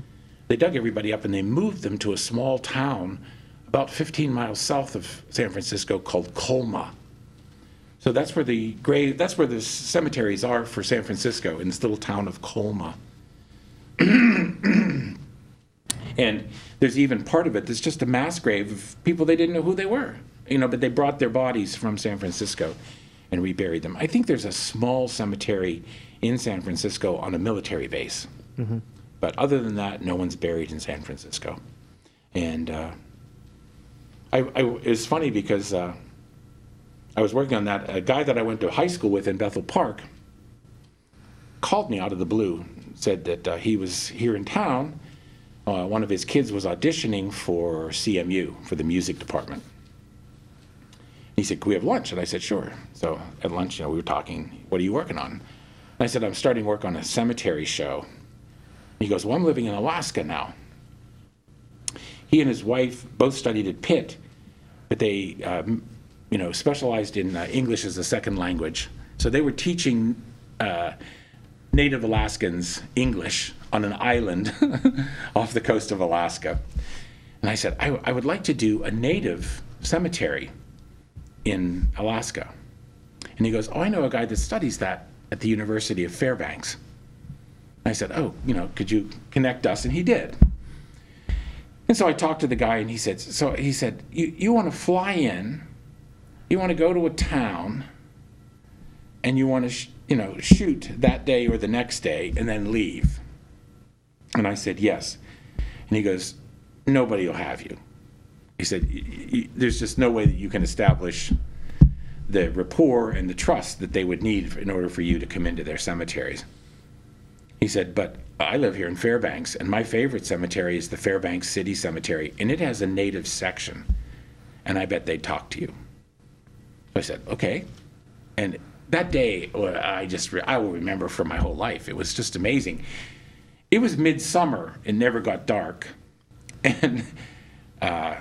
They dug everybody up and they moved them to a small town about 15 miles south of San Francisco called Colma. So that's where the grave, that's where the cemeteries are for San Francisco in this little town of Colma. And there's even part of it that's just a mass grave of people they didn't know who they were, you know, but they brought their bodies from San Francisco and reburied them. I think there's a small cemetery in San Francisco on a military base. But other than that, no one's buried in San Francisco. And uh, I, I, it was funny because uh, I was working on that. A guy that I went to high school with in Bethel Park called me out of the blue, said that uh, he was here in town. Uh, one of his kids was auditioning for CMU, for the music department. He said, Can we have lunch? And I said, Sure. So at lunch, you know, we were talking, What are you working on? And I said, I'm starting work on a cemetery show. He goes, Well, I'm living in Alaska now. He and his wife both studied at Pitt, but they, um, you know, specialized in uh, English as a second language. So they were teaching uh, Native Alaskans English on an island off the coast of Alaska. And I said, I, I would like to do a native cemetery in Alaska. And he goes, Oh, I know a guy that studies that at the University of Fairbanks. I said, Oh, you know, could you connect us? And he did. And so I talked to the guy, and he said, So he said, You, you want to fly in, you want to go to a town, and you want to, you know, shoot that day or the next day, and then leave. And I said, Yes. And he goes, Nobody will have you. He said, "Y- y- There's just no way that you can establish the rapport and the trust that they would need in order for you to come into their cemeteries. He said, But I live here in Fairbanks, and my favorite cemetery is the Fairbanks City Cemetery, and it has a native section, and I bet they'd talk to you. So I said, Okay. And that day, I just, I will remember for my whole life. It was just amazing. It was midsummer, it never got dark. And uh,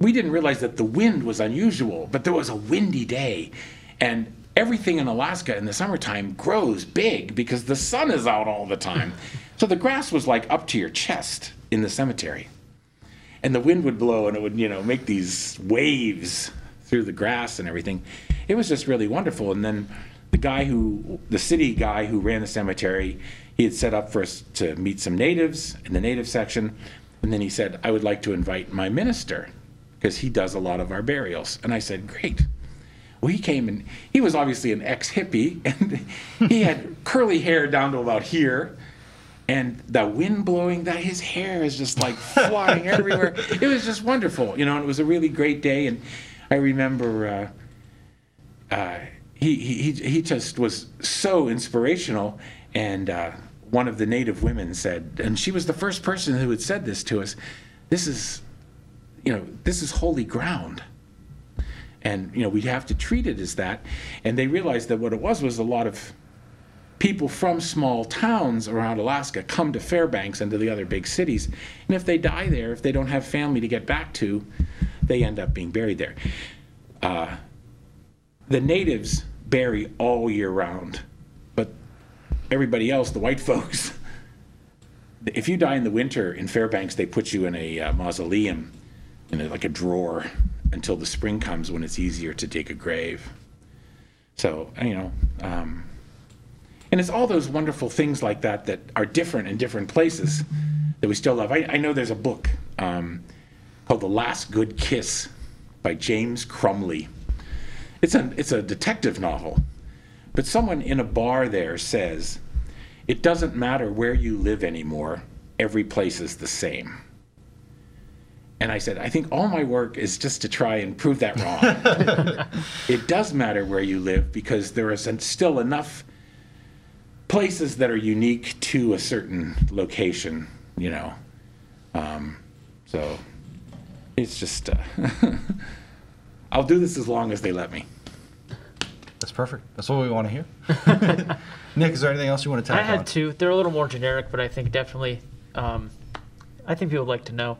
we didn't realize that the wind was unusual, but there was a windy day. And everything in Alaska in the summertime grows big because the sun is out all the time. so the grass was like up to your chest in the cemetery. And the wind would blow and it would, you know, make these waves through the grass and everything. It was just really wonderful. And then the guy who, the city guy who ran the cemetery, he had set up for us to meet some natives in the native section. And then he said, I would like to invite my minister because he does a lot of our burials. And I said, Great. Well, he came and he was obviously an ex hippie and he had curly hair down to about here. And the wind blowing, that his hair is just like flying everywhere. It was just wonderful, you know. And it was a really great day. And I remember uh, uh, he, he he he just was so inspirational. And uh, one of the native women said, and she was the first person who had said this to us. This is, you know, this is holy ground. And you know we have to treat it as that. And they realized that what it was was a lot of people from small towns around alaska come to fairbanks and to the other big cities. And if they die there if they don't have family to get back to they end up being buried there. Uh, the natives bury all year round but everybody else the white folks if you die in the winter in fairbanks they put you in a uh, mausoleum in a, like a drawer until the spring comes when it's easier to dig a grave. So, you know, um, and it's all those wonderful things like that that are different in different places that we still love. I, I know there's a book um, called The Last Good Kiss by James Crumley. It's a, it's a detective novel, but someone in a bar there says, It doesn't matter where you live anymore, every place is the same. And I said, I think all my work is just to try and prove that wrong. it does matter where you live because there is still enough places that are unique to a certain location, you know. Um, so It's just, uh, I'll do this as long as they let me. That's perfect. That's what we want to hear. Nick, is there anything else you want to tell? I tack on? had two. They're a little more generic, but I think definitely, um, I think people would like to know.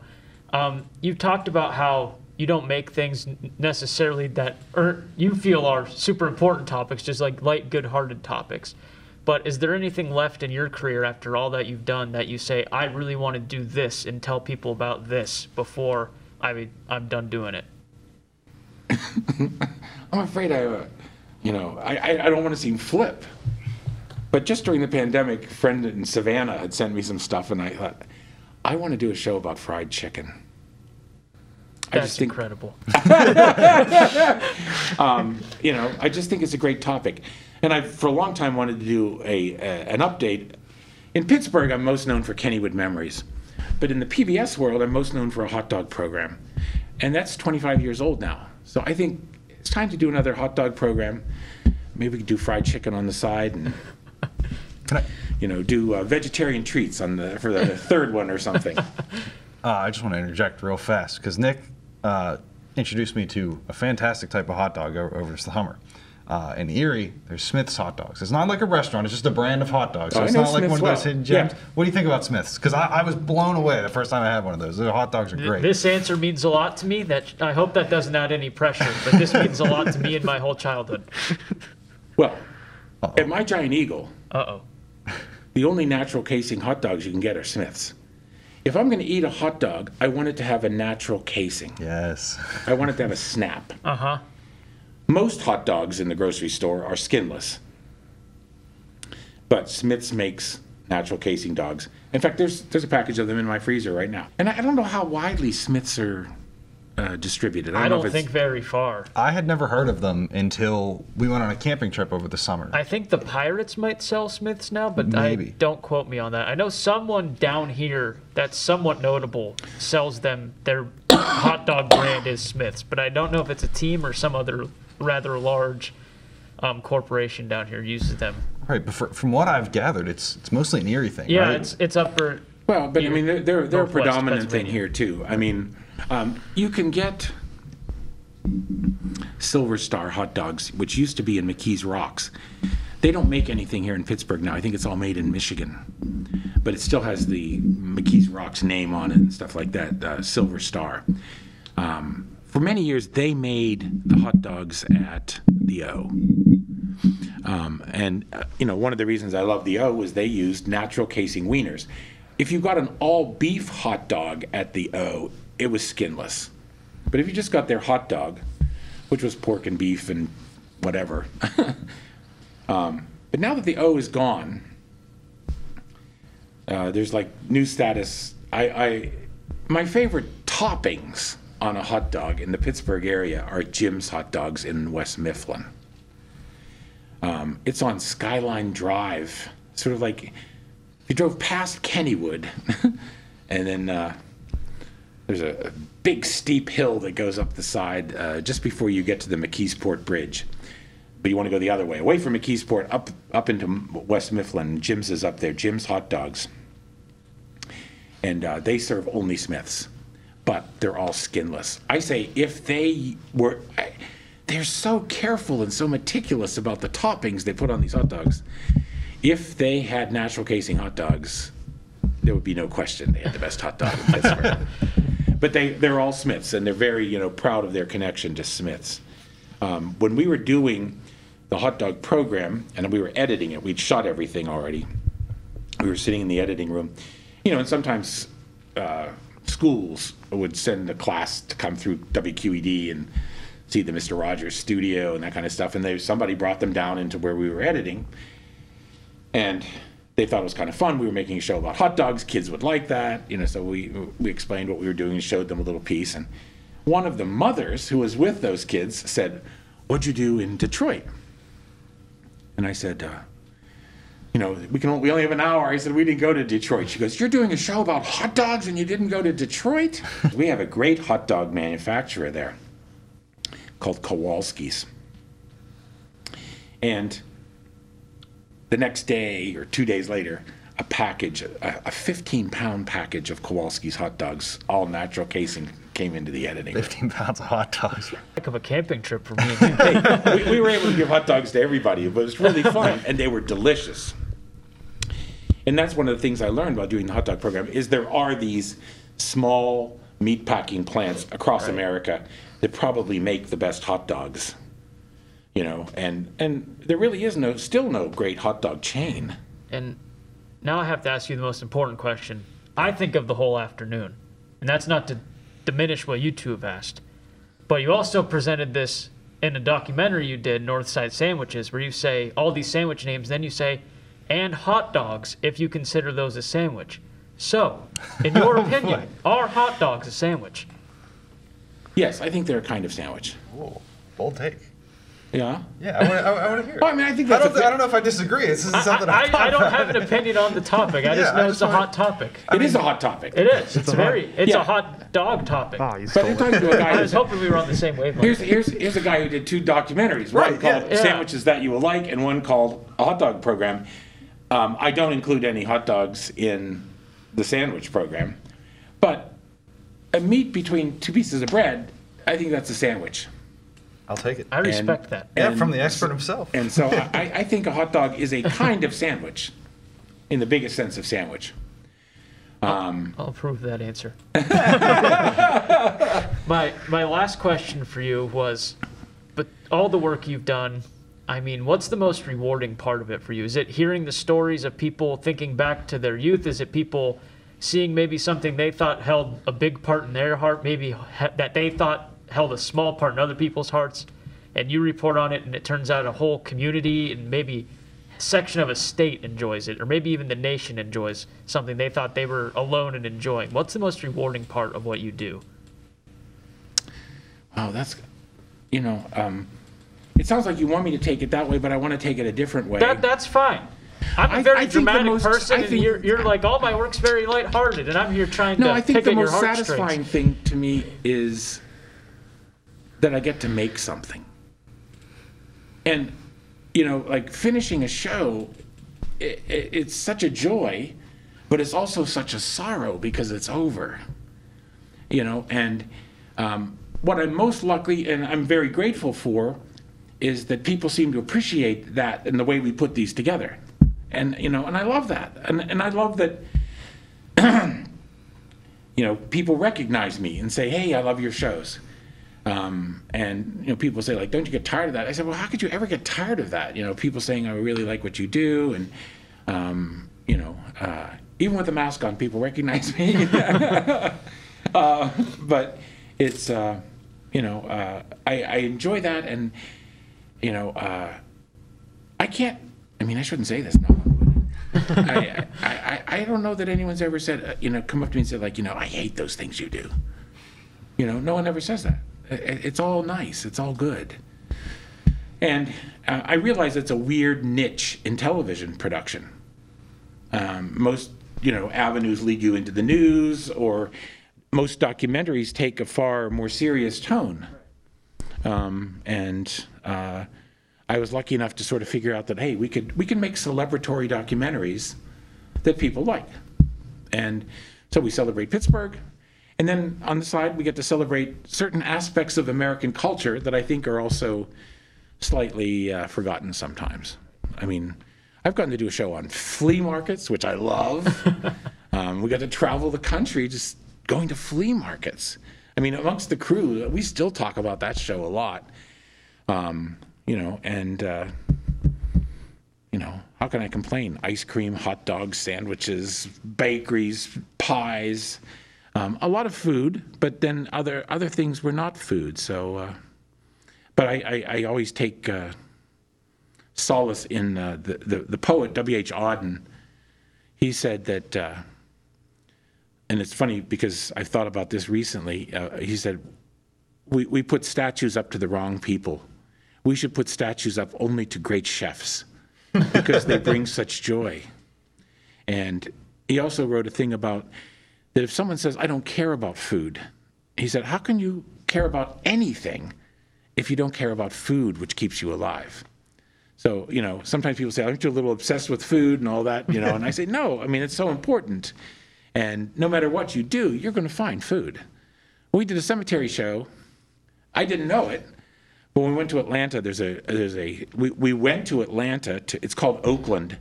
Um, you talked about how you don't make things necessarily that, or you feel are super important topics, just like light, good-hearted topics. But is there anything left in your career after all that you've done that you say, I really want to do this and tell people about this before I, I'm done doing it? I'm afraid I, uh, you know, I, I don't want to seem flip. But just during the pandemic, friend in Savannah had sent me some stuff, and I thought, I want to do a show about fried chicken. I That's just think, incredible. Um, you know, I just think it's a great topic. And I, for a long time, wanted to do a, a an update. In Pittsburgh, I'm most known for Kennywood Memories, but in the PBS world, I'm most known for a hot dog program, and that's 25 years old now. So I think it's time to do another hot dog program. Maybe we could do fried chicken on the side, and Can I, you know, do uh, vegetarian treats on the for the third one or something. uh, I just want to interject real fast because Nick uh, introduced me to a fantastic type of hot dog over, over the Hummer. Uh, in Erie, there's Smith's hot dogs. It's not like a restaurant; it's just a brand of hot dogs. So Oh, I it's know not like Smith's one of those well. hidden gems. Yeah. What do you think about Smith's? Because I, I was blown away the first time I had one of those. The hot dogs are great. This answer means a lot to me. That I hope that doesn't add any pressure, but this means a lot to me in my whole childhood. Well, at my Giant Eagle, Uh oh. The only natural casing hot dogs you can get are Smith's. If I'm going to eat a hot dog, I want it to have a natural casing. yes. I want it to have a snap. Uh huh. Most hot dogs in the grocery store are skinless. But Smith's makes natural casing dogs. In fact, there's there's a package of them in my freezer right now. And I, I don't know how widely Smith's are uh, distributed. I don't if it's- think very far. I had never heard of them until we went on a camping trip over the summer. I think the Pirates might sell Smiths now, but Maybe. I don't quote me on that. I know someone down here that's somewhat notable sells them. Their hot dog brand is Smiths, but I don't know if it's a team or some other rather large um, corporation down here uses them. right, but for, from what I've gathered, it's it's mostly an Erie thing, Yeah, right? it's it's up for. Well, but I mean, they're they're, they're a predominant thing here too. I mean, um, you can get Silver Star hot dogs, which used to be in McKees Rocks. They don't make anything here in Pittsburgh now. I think it's all made in Michigan, but it still has the McKees Rocks name on it and stuff like that. Uh, Silver Star. Um, for many years, they made the hot dogs at the O. Um, and uh, you know, one of the reasons I love the O was they used natural casing wieners. If you got an all beef hot dog at the O, it was skinless. But if you just got their hot dog, which was pork and beef and whatever, um, but now that the O is gone, uh, there's like new status. I, I my favorite toppings on a hot dog in the Pittsburgh area are Jim's hot dogs in West Mifflin. Um, it's on Skyline Drive, sort of like you drove past Kennywood, and then uh, there's a, a big steep hill that goes up the side uh, just before you get to the McKeesport Bridge. But you want to go the other way, away from McKeesport, up up into West Mifflin. Jim's is up there. Jim's Hot Dogs, and uh, they serve only Smiths, but they're all skinless. I say if they were. I, they're so careful and so meticulous about the toppings they put on these hot dogs. If they had natural casing hot dogs, there would be no question they had the best hot dog in Pittsburgh. But they, they're all Smiths, and they're very you know proud of their connection to Smiths. Um, when we were doing the hot dog program and we were editing it, we'd shot everything already. We were sitting in the editing room, you know, and sometimes uh, schools would send a class to come through WQED and see the Mr. Rogers studio and that kind of stuff. And they, somebody brought them down into where we were editing. And they thought it was kind of fun. We were making a show about hot dogs. Kids would like that, you know. So we we explained what we were doing and showed them a little piece. And one of the mothers who was with those kids said, "What'd you do in Detroit?" And I said, uh, "You know, we can only, we only have an hour." I said, "We didn't go to Detroit." She goes, "You're doing a show about hot dogs and you didn't go to Detroit?" we have a great hot dog manufacturer there called Kowalski's. And the next day or two days later, a package, a, a 15 pound package of Kowalski's hot dogs, all natural casing, came came into the editing. 15 pounds of hot dogs. Heck of a camping trip for me and you. we, we were able to give hot dogs to everybody, but it was really fun, and they were delicious. And that's one of the things I learned while doing the hot dog program is there are these small meat packing plants across America that probably make the best hot dogs. You know, and and there really is no still no great hot dog chain. And now I have to ask you the most important question. I think of the whole afternoon, and that's not to diminish what you two have asked, but you also presented this in a documentary you did, Northside Sandwiches, where you say all these sandwich names, then you say, and hot dogs if you consider those a sandwich. So, in your opinion, are hot dogs a sandwich? Yes, I think they're a kind of sandwich. Whoa, bold take. Yeah. Yeah, I want to I wanna hear it. Well, I mean, I think I don't, a thi- I don't know if I disagree. This is something I, I, thought I don't about. have an opinion on the topic. I just Yeah, I know just it's a wanna- hot topic. It is a hot topic. It is. It's a very. It's Yeah. a hot dog topic. Oh, you but you're it. talking to a guy I who's was hoping we were on the same wavelength. Here's, here's, here's a guy who did two documentaries, one Right, yeah. called Yeah. Sandwiches That You Will Like and one called A Hot Dog Program. Um, I don't include any hot dogs in the sandwich program, but a meat between two pieces of bread, I think that's a sandwich. I'll take it. I respect that. Yeah, and- from the expert himself. And so I, I think a hot dog is a kind of sandwich in the biggest sense of sandwich. I'll um, approve that answer. my my last question for you was, but all the work you've done, I mean, what's the most rewarding part of it for you? Is it hearing the stories of people thinking back to their youth? Is it people seeing maybe something they thought held a big part in their heart, maybe ha- that they thought held a small part in other people's hearts, and you report on it, and it turns out a whole community and maybe section of a state enjoys it, or maybe even the nation enjoys something they thought they were alone in enjoying. What's the most rewarding part of what you do? Wow, that's, you know, um, it sounds like you want me to take it that way, but I want to take it a different way. That that's fine. I'm a very I think the dramatic most- person, I and think- you're you're like all my work's very lighthearted, and I'm here trying No, to I think pick the most satisfying thing to me is that I get to make something. And, you know, like finishing a show, i i it's such a joy, but it's also such a sorrow because it's over. You know, and um, what I'm most lucky and I'm very grateful for is that people seem to appreciate that and the way we put these together. And, you know, and I love that. And, and I love that you know, people recognize me and say, "Hey, I love your shows." Um, and you know, people say like, "Don't you get tired of that?" I said, "Well, how could you ever get tired of that?" You know, people saying, "I really like what you do," and um, you know, uh, even with the mask on, people recognize me. uh, but it's uh, you know, uh, I, I enjoy that, and you know, uh, I can't. I mean, I shouldn't say this now. I, I, I, I don't know that anyone's ever said, uh, you know, come up to me and said, like, you know, I hate those things you do. You know, no one ever says that. It's all nice, it's all good. And uh, I realize it's a weird niche in television production. Um, most, you know, avenues lead you into the news, or most documentaries take a far more serious tone. Um, and uh, I was lucky enough to sort of figure out that hey, we could we can make celebratory documentaries that people like, and so we celebrate Pittsburgh, and then on the side we get to celebrate certain aspects of American culture that I think are also slightly uh, forgotten sometimes. I mean, I've gotten to do a show on flea markets, which I love. um, we got to travel the country just going to flea markets. I mean, amongst the crew, we still talk about that show a lot. Um, you know, and uh, you know, how can I complain? Ice cream, hot dogs, sandwiches, bakeries, pies, um, a lot of food, but then other other things were not food. So, uh, but I, I, I always take uh, solace in uh, the, the the poet W. H. Auden. He said that, uh, and it's funny because I've thought about this recently. Uh, he said, we, we put statues up to the wrong people. We should put statues up only to great chefs because they bring such joy. And he also wrote a thing about that if someone says, I don't care about food, he said, How can you care about anything if you don't care about food, which keeps you alive? So, you know, sometimes people say, Aren't you a little obsessed with food and all that? You know, and I say, No, I mean, it's so important. And no matter what you do, you're going to find food we did a cemetery show. I didn't know it, but when we went to Atlanta, there's a there's a we, we went to Atlanta to it's called Oakland,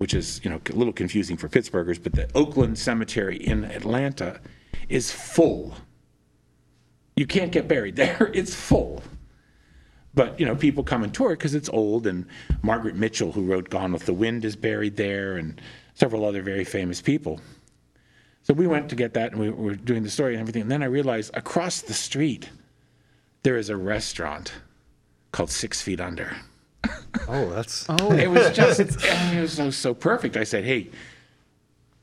which is you know a little confusing for Pittsburghers, but the Oakland Cemetery in Atlanta is full. You can't get buried there; it's full. But you know, people come and tour it because it's old, and Margaret Mitchell, who wrote Gone with the Wind, is buried there, and several other very famous people. So we went to get that, and we were doing the story and everything. And then I realized across the street, there is a restaurant called Six Feet Under. Oh, that's Oh, It was just, it was so, so perfect. I said, hey,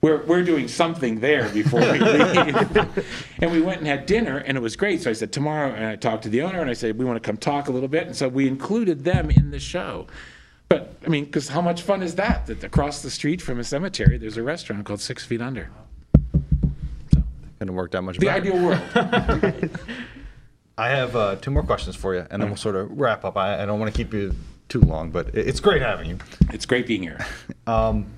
we're, we're doing something there before we leave. and we went and had dinner, and it was great. So I said, tomorrow, and I talked to the owner, and I said, we want to come talk a little bit. And so we included them in the show. But, I mean, because how much fun is that? That across the street from a cemetery, there's a restaurant called Six Feet Under. So, Couldn't work that much better. The better. ideal world. I have uh, two more questions for you, and then we'll sort of wrap up. I, I don't want to keep you too long, but it's great having you. It's great being here. Um,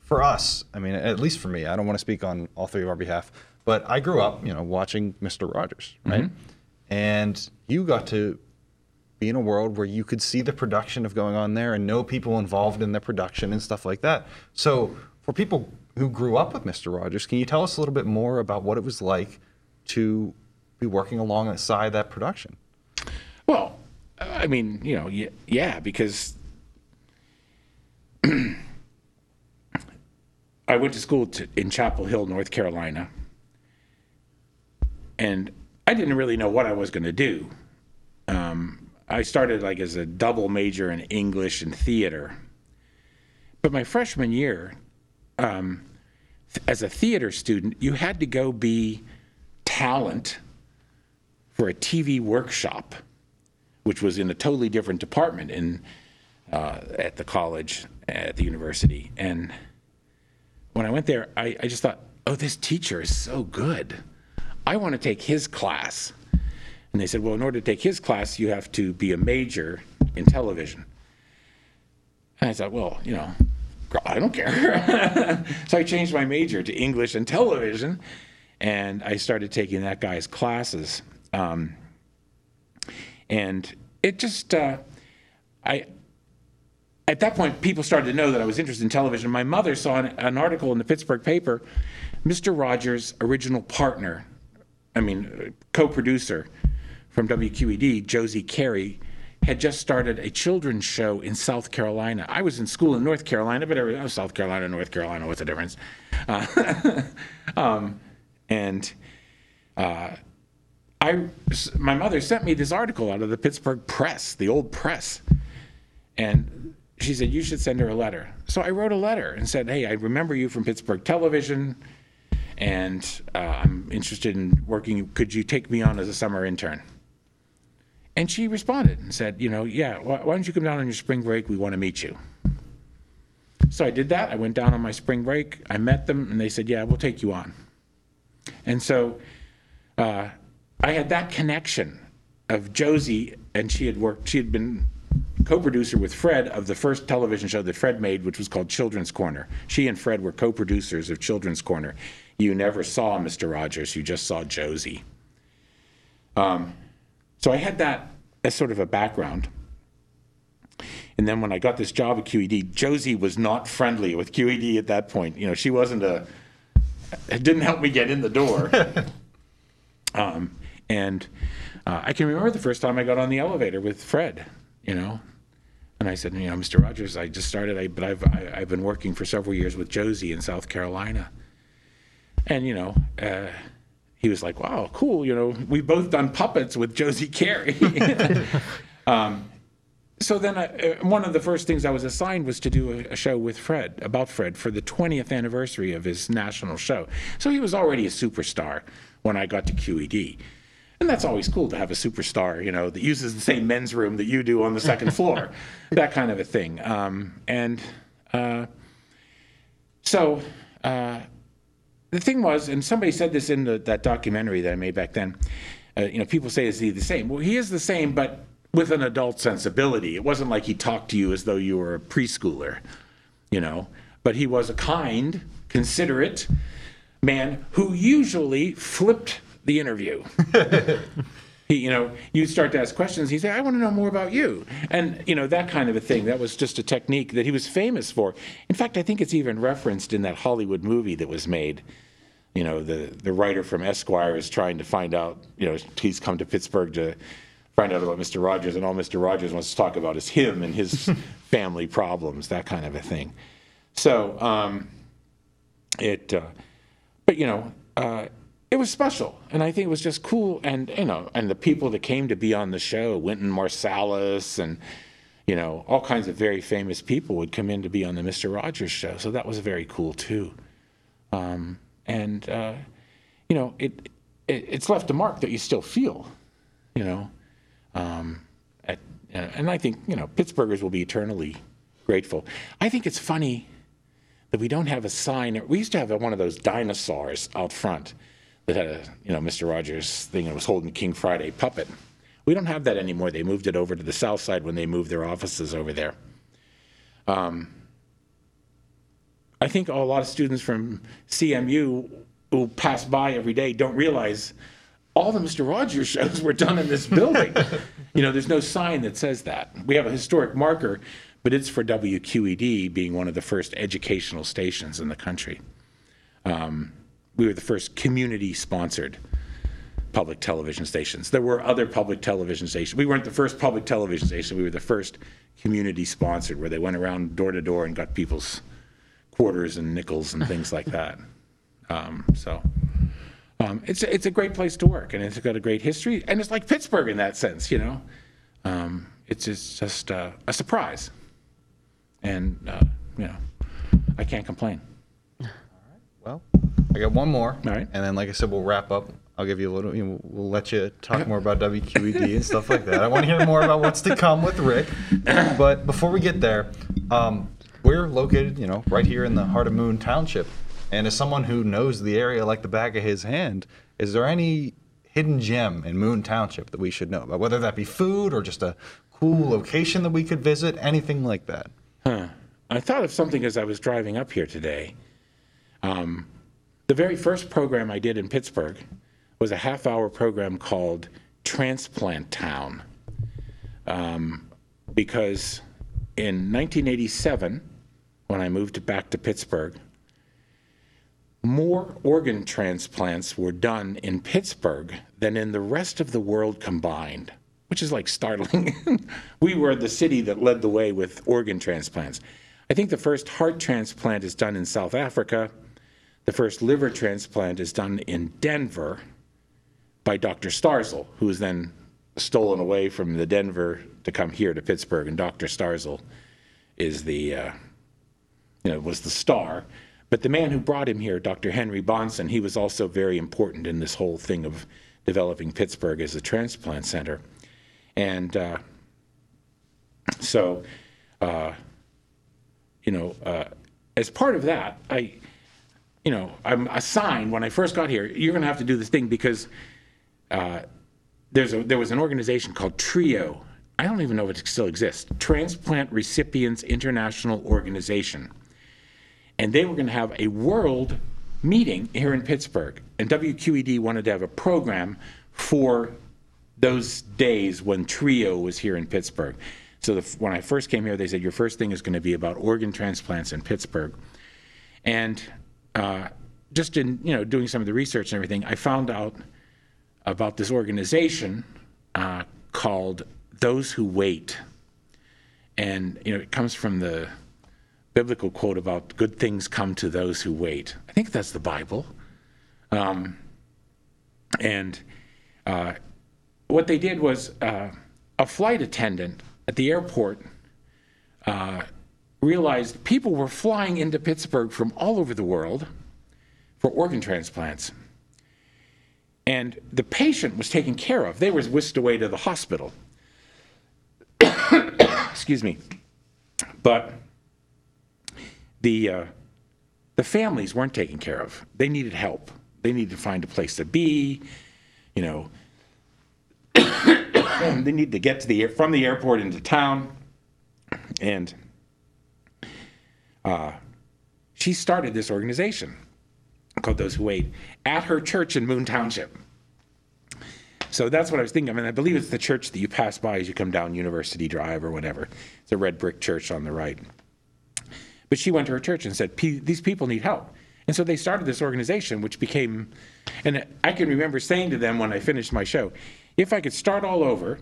for us, I mean, at least for me, I don't want to speak on all three of our behalf, but I grew up, you know, watching Mr. Rogers, right? Mm-hmm. And you got to be in a world where you could see the production of going on there and know people involved in the production and stuff like that. So, for people who grew up with Mr. Rogers, can you tell us a little bit more about what it was like to be working alongside that production? Well, I mean, you know, yeah, because I went to school to, in Chapel Hill, North Carolina, and I didn't really know what I was going to do. Um, I started like as a double major in English and theater, but my freshman year, um, as a theater student, you had to go be talent for a TV workshop which was in a totally different department in uh, at the college at the university. And when I went there, I, I just thought, oh, this teacher is so good. I want to take his class. And they said, well, in order to take his class, you have to be a major in television. And I thought, well, you know, I don't care. so I changed my major to English and television, and I started taking that guy's classes. Um, and it just uh, i at that point people started to know that i was interested in television. My mother saw an, an article in the pittsburgh paper mr rogers original partner i mean uh, co-producer from wqed josie carey had just started a children's show in south carolina. I was in school in north carolina but every, oh, south carolina north carolina what's the difference? Uh, um, and I, my mother sent me this article out of the Pittsburgh Press, the old press, and she said you should send her a letter. So I wrote a letter and said, "Hey, I remember you from Pittsburgh Television, and uh, I'm interested in working. Could you take me on as a summer intern?" And she responded and said, "You know, yeah. Why, why don't you come down on your spring break? We want to meet you." So I did that. I went down on my spring break. I met them, and they said, "Yeah, we'll take you on." And so uh, I had that connection of Josie, and she had worked, she had been co-producer with Fred of the first television show that Fred made, which was called Children's Corner. She and Fred were co-producers of Children's Corner. You never saw Mr. Rogers, you just saw Josie. Um, so I had that as sort of a background. And then when I got this job at QED, Josie was not friendly with QED at that point. You know, she wasn't a, it didn't help me get in the door. Um, and uh, I can remember the first time I got on the elevator with Fred, you know, and I said, you know, Mr. Rogers, I just started, I, but I've I, I've been working for several years with Josie in South Carolina, and you know, uh, he was like, wow, cool, you know, we've both done puppets with Josie Carey. um, so then I, uh, one of the first things I was assigned was to do a, a show with Fred about Fred for the 20th anniversary of his national show. So he was already a superstar when I got to QED. And that's always cool to have a superstar, you know, that uses the same men's room that you do on the second floor, that kind of a thing. Um, and uh, so uh, the thing was, and somebody said this in the, that documentary that I made back then, uh, you know, people say, is he the same? Well, he is the same, but with an adult sensibility. It wasn't like he talked to you as though you were a preschooler, you know, but he was a kind, considerate man who usually flipped the interview. he, you know, you start to ask questions. He said, "I want to know more about you," and you know that kind of a thing. That was just a technique that he was famous for. In fact, I think it's even referenced in that Hollywood movie that was made. You know, the the writer from Esquire is trying to find out. You know, he's come to Pittsburgh to find out about Mr. Rogers, and all Mr. Rogers wants to talk about is him and his family problems, that kind of a thing. So um, it, uh, but you know, uh, it was special, and I think it was just cool, and you know, and the people that came to be on the show, Wynton Marsalis, and you know, all kinds of very famous people would come in to be on the Mr. Rogers show. So that was very cool too. Um, and uh, you know, it, it it's left a mark that you still feel, you know. Um, at, and I think you know Pittsburghers will be eternally grateful. I think it's funny that we don't have a sign. We used to have one of those dinosaurs out front that had a you know Mr. Rogers thing that was holding King Friday puppet. We don't have that anymore. They moved it over to the south side when they moved their offices over there. Um, I think a lot of students from CMU who pass by every day don't realize all the Mr. Rogers shows were done in this building. you know, there's no sign that says that. We have a historic marker, but it's for WQED being one of the first educational stations in the country. Um, we were the first community sponsored public television stations. There were other public television stations. We weren't the first public television station, we were the first community sponsored where they went around door to door and got people's quarters and nickels and things like that. Um, so. Um, it's a, it's a great place to work, and it's got a great history, and it's like Pittsburgh in that sense, you know. Um, it's just, just uh, a surprise, and uh, you know, I can't complain. I got one more. All right. And then, like I said, we'll wrap up. I'll give you a little, you know, we'll let you talk more about WQED and stuff like that. I want to hear more about what's to come with Rick. But before we get there, um, we're located, you know, right here in the heart of Moon Township. And as someone who knows the area like the back of his hand, is there any hidden gem in Moon Township that we should know about? Whether that be food or just a cool location that we could visit, anything like that. Huh. I thought of something as I was driving up here today. Um, the very first program I did in Pittsburgh was a half hour program called Transplant Town. Um, because in 1987, when I moved back to Pittsburgh, more organ transplants were done in Pittsburgh than in the rest of the world combined, which is like startling. we were the city that led the way with organ transplants. I think the first heart transplant is done in South Africa. The first liver transplant is done in Denver by Dr. Starzl, who was then stolen away from the Denver to come here to Pittsburgh. And Dr. Starzl is the, uh, you know, was the star. But the man who brought him here, Dr. Henry Bahnson, he was also very important in this whole thing of developing Pittsburgh as a transplant center. And uh, so, uh, you know, uh, as part of that, I, you know, I'm assigned when I first got here, you're going to have to do this thing because uh, there's a, there was an organization called TRIO. I don't even know if it still exists. Transplant Recipients International Organization and they were going to have a world meeting here in Pittsburgh. And WQED wanted to have a program for those days when Trio was here in Pittsburgh. So the, when I first came here, they said your first thing is going to be about organ transplants in Pittsburgh. And uh, just in you know doing some of the research and everything, I found out about this organization uh, called Those Who Wait. And you know it comes from the biblical quote about good things come to those who wait. I think that's the Bible. Um, and uh, what they did was uh, a flight attendant at the airport uh, realized people were flying into Pittsburgh from all over the world for organ transplants. And the patient was taken care of. They were whisked away to the hospital. Excuse me. But the uh, the families weren't taken care of. They needed help. They needed to find a place to be. You know, they needed to get to the from the airport into town, and uh, she started this organization called Those Who Wait at her church in Moon Township. So that's what I was thinking of, and I believe it's the church that you pass by as you come down University Drive or whatever. It's a red brick church on the right. But she went to her church and said, "P- These people need help. And so they started this organization, which became, and I can remember saying to them when I finished my show, if I could start all over,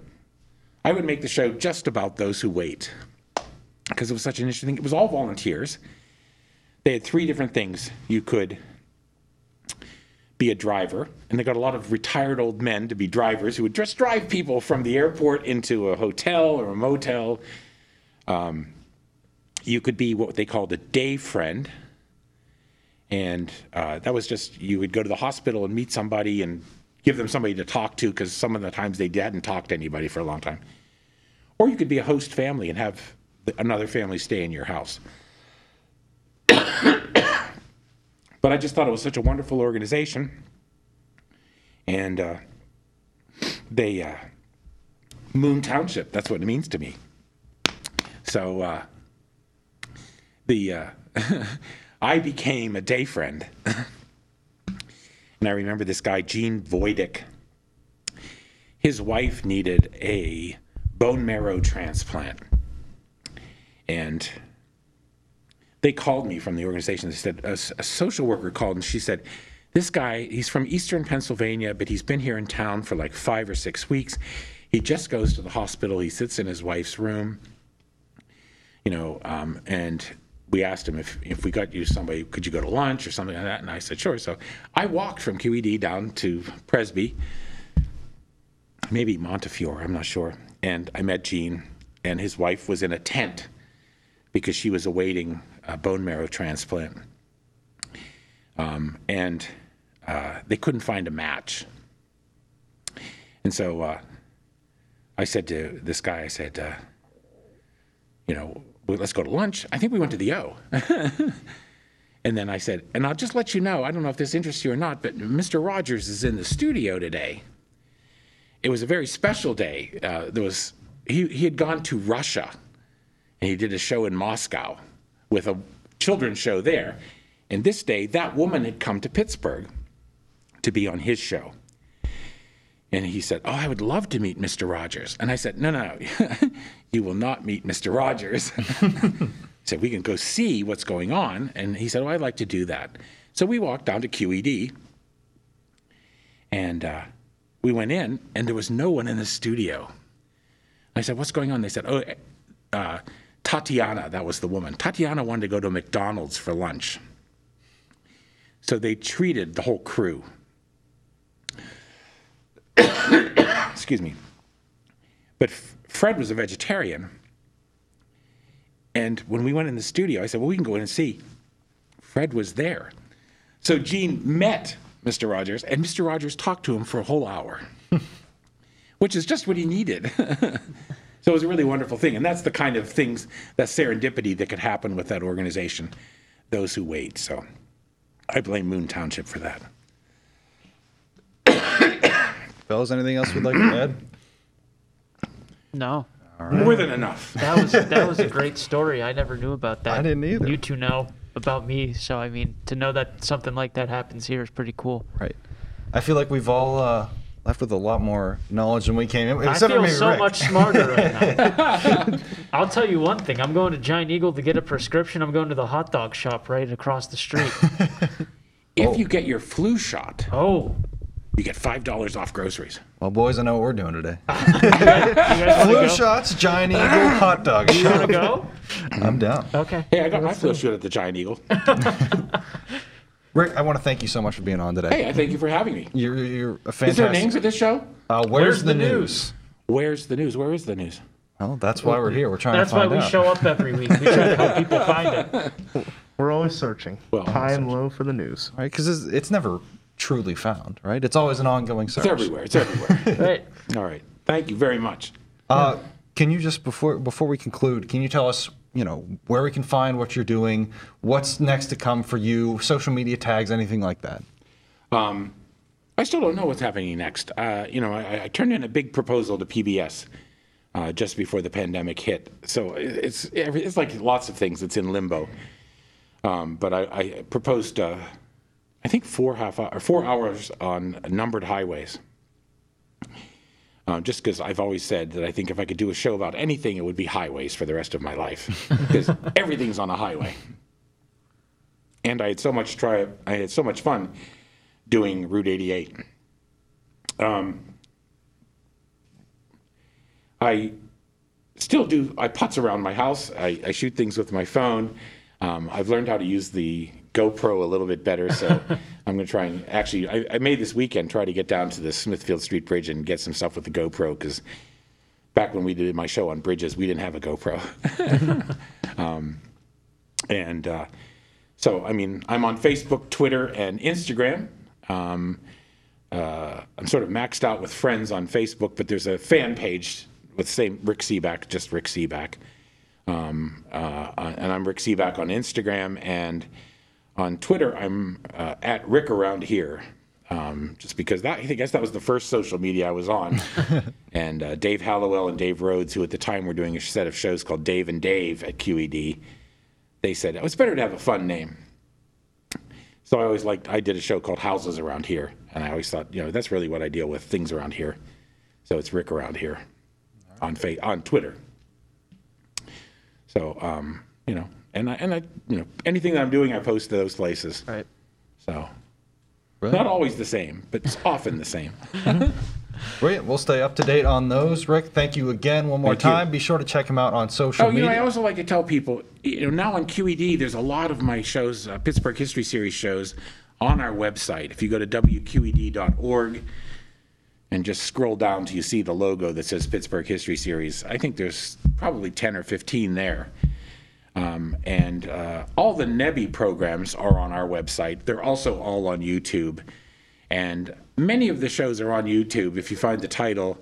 I would make the show just about those who wait. Because it was such an interesting thing. It was all volunteers. They had three different things. You could be a driver, and they got a lot of retired old men to be drivers who would just drive people from the airport into a hotel or a motel. Um, you could be what they called a day friend, and uh, that was just you would go to the hospital and meet somebody and give them somebody to talk to because some of the times they hadn't talked to anybody for a long time. Or you could be a host family and have another family stay in your house. but I just thought it was such a wonderful organization, and uh, they uh, Moon Township. That's what it means to me. So uh, the uh, I became a day friend. and I remember this guy, Gene Voidick. His wife needed a bone marrow transplant. And they called me from the organization. They said, a, a social worker called and she said, This guy, he's from Eastern Pennsylvania, but he's been here in town for like five or six weeks. He just goes to the hospital, he sits in his wife's room, you know, um, and we asked him if, if we got you somebody, could you go to lunch or something like that? And I said, sure. So I walked from QED down to Presby, maybe Montefiore, I'm not sure. And I met Gene, and his wife was in a tent because she was awaiting a bone marrow transplant. Um, and uh, they couldn't find a match. And so uh, I said to this guy, I said, uh, you know, let's go to lunch. I think we went to the O. and then I said, and I'll just let you know, I don't know if this interests you or not, but Mr. Rogers is in the studio today. It was a very special day. Uh, there was he, he had gone to Russia and he did a show in Moscow with a children's show there. And this day, that woman had come to Pittsburgh to be on his show. And he said, Oh, I would love to meet Mr. Rogers. And I said, No, no, you will not meet Mr. Rogers. he said, We can go see what's going on. And he said, Oh, I'd like to do that. So we walked down to QED and uh, we went in, and there was no one in the studio. I said, What's going on? They said, Oh, uh, Tatiana, that was the woman. Tatiana wanted to go to McDonald's for lunch. So they treated the whole crew. Excuse me. But Fred was a vegetarian. And when we went in the studio, I said, Well, we can go in and see. Fred was there. So Gene met Mr. Rogers, and Mr. Rogers talked to him for a whole hour, which is just what he needed. so it was a really wonderful thing. And that's the kind of things, that serendipity that could happen with that organization, those who wait. So I blame Moon Township for that. Fellas, anything else we'd like to add? No. More than enough. That was that was a great story. I never knew about that. I didn't either. You two know about me, so I mean, to know that something like that happens here is pretty cool. Right. I feel like we've all uh, left with a lot more knowledge than we came in. I Except for feel maybe so Rick. much smarter right now. I'll tell you one thing. I'm going to Giant Eagle to get a prescription. I'm going to the hot dog shop right across the street. If you get your flu shot, Oh, you get $5 off groceries. Well, boys, I know what we're doing today. Flu go? shots, Giant Eagle, hot dog You want to go? I'm down. Okay. Hey, I got my flu shot at the Giant Eagle. Rick, I want to thank you so much for being on today. Hey, I thank you for having me. You're, you're a Is there a fantastic. name for this show? Uh, where's, Where's the the news? news? Where's the news? Where is the news? Well, that's why we're here. We're trying That's to why we out. show up every week. We try to help people find it. We're always searching. Well, High and low for the news. right? Because it's, it's never truly found, right? It's always an ongoing search. It's everywhere. It's everywhere. Right. All right. Thank you very much. Uh, can you just before before we conclude, can you tell us, you know, where we can find what you're doing, what's next to come for you, social media tags, anything like that? Um, I still don't know what's happening next. Uh, you know, I, I turned in a big proposal to PBS uh, just before the pandemic hit. So it's it's like lots of things. It's in limbo. Um, but I, I proposed, uh, I think four half hour, four hours on numbered highways. Um, just because I've always said that I think if I could do a show about anything, it would be highways for the rest of my life, because everything's on a highway. And I had so much try, I had so much fun doing Route 88. Um, I still do. I putz around my house. I, I shoot things with my phone. Um, I've learned how to use the GoPro a little bit better, so I'm going to try and actually. I, I made this weekend try to get down to the Smithfield Street Bridge and get some stuff with the GoPro because back when we did my show on bridges, we didn't have a GoPro. um, and uh, so, I mean, I'm on Facebook, Twitter, and Instagram. Um, uh, I'm sort of maxed out with friends on Facebook, but there's a fan page with same Rick Sebak, just Rick Sebak. Um, uh, and I'm Rick Sebak on Instagram and on Twitter. I'm uh, at Rick around here, um, just because that I guess that was the first social media I was on. and uh, Dave Hallowell and Dave Rhodes, who at the time were doing a set of shows called Dave and Dave at QED, they said oh, it's better to have a fun name. So I always liked. I did a show called Houses Around Here, and I always thought, you know, that's really what I deal with, things around here. So it's Rick around here on fa- on Twitter. So um, you know, and I and I you know anything that I'm doing, I post to those places. Right. So Right. not always the same, but it's often the same. Brilliant. We'll stay up to date on those. Rick, thank you again one more Thank you. time. Be sure to check him out on social Oh, you know, I also like to tell people, you know, now on QED, there's a lot of my shows, uh, Pittsburgh History Series shows, on our website. If you go to wqed.org and just scroll down till you see the logo that says Pittsburgh History Series, I think there's probably 10 or 15 there. Um, and uh, all the NEBI programs are on our website. They're also all on YouTube. And many of the shows are on YouTube if you find the title.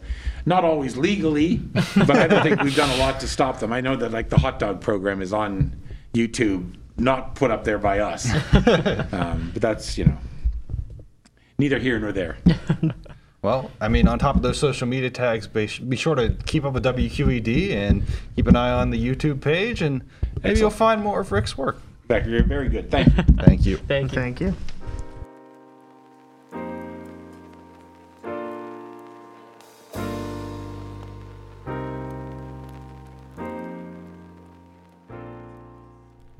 Not always legally, but I don't think we've done a lot to stop them. I know that like the hot dog program is on YouTube, not put up there by us. um, but that's, you know, neither here nor there. Well, I mean, on top of those social media tags, be, be sure to keep up with WQED and keep an eye on the YouTube page, and maybe you'll find more of Rick's work. Beck, you're very good. Thank you. Thank you. Thank you. Thank you.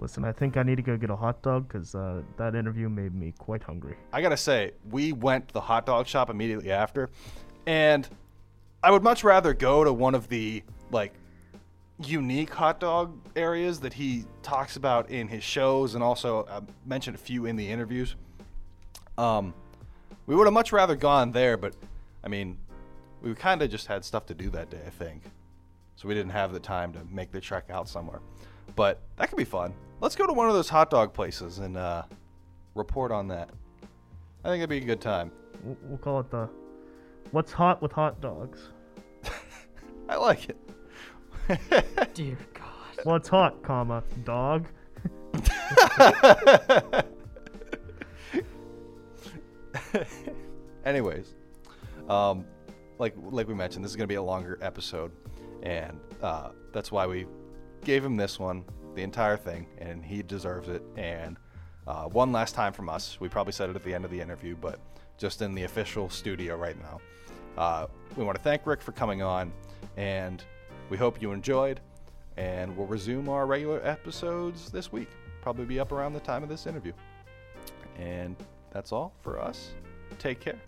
Listen, I think I need to go get a hot dog because uh, that interview made me quite hungry. I gotta say, we went to the hot dog shop immediately after, and I would much rather go to one of the like unique hot dog areas that he talks about in his shows, and also uh, mentioned a few in the interviews. Um, we would have much rather gone there, but I mean, we kind of just had stuff to do that day, I think, so we didn't have the time to make the trek out somewhere. But that could be fun. Let's go to one of those hot dog places and uh, report on that. I think it'd be a good time. We'll, we'll call it the "What's Hot with Hot Dogs." I like it. Dear God. What's hot, comma dog? Anyways, um, like like we mentioned, this is gonna be a longer episode, and uh, that's why we gave him this one, the entire thing, and he deserves it. And uh, one last time from us, we probably said it at the end of the interview, but just in the official studio right now. Uh, we want to thank Rick for coming on, and we hope you enjoyed. And we'll resume our regular episodes this week. Probably be up around the time of this interview. And that's all for us. Take care.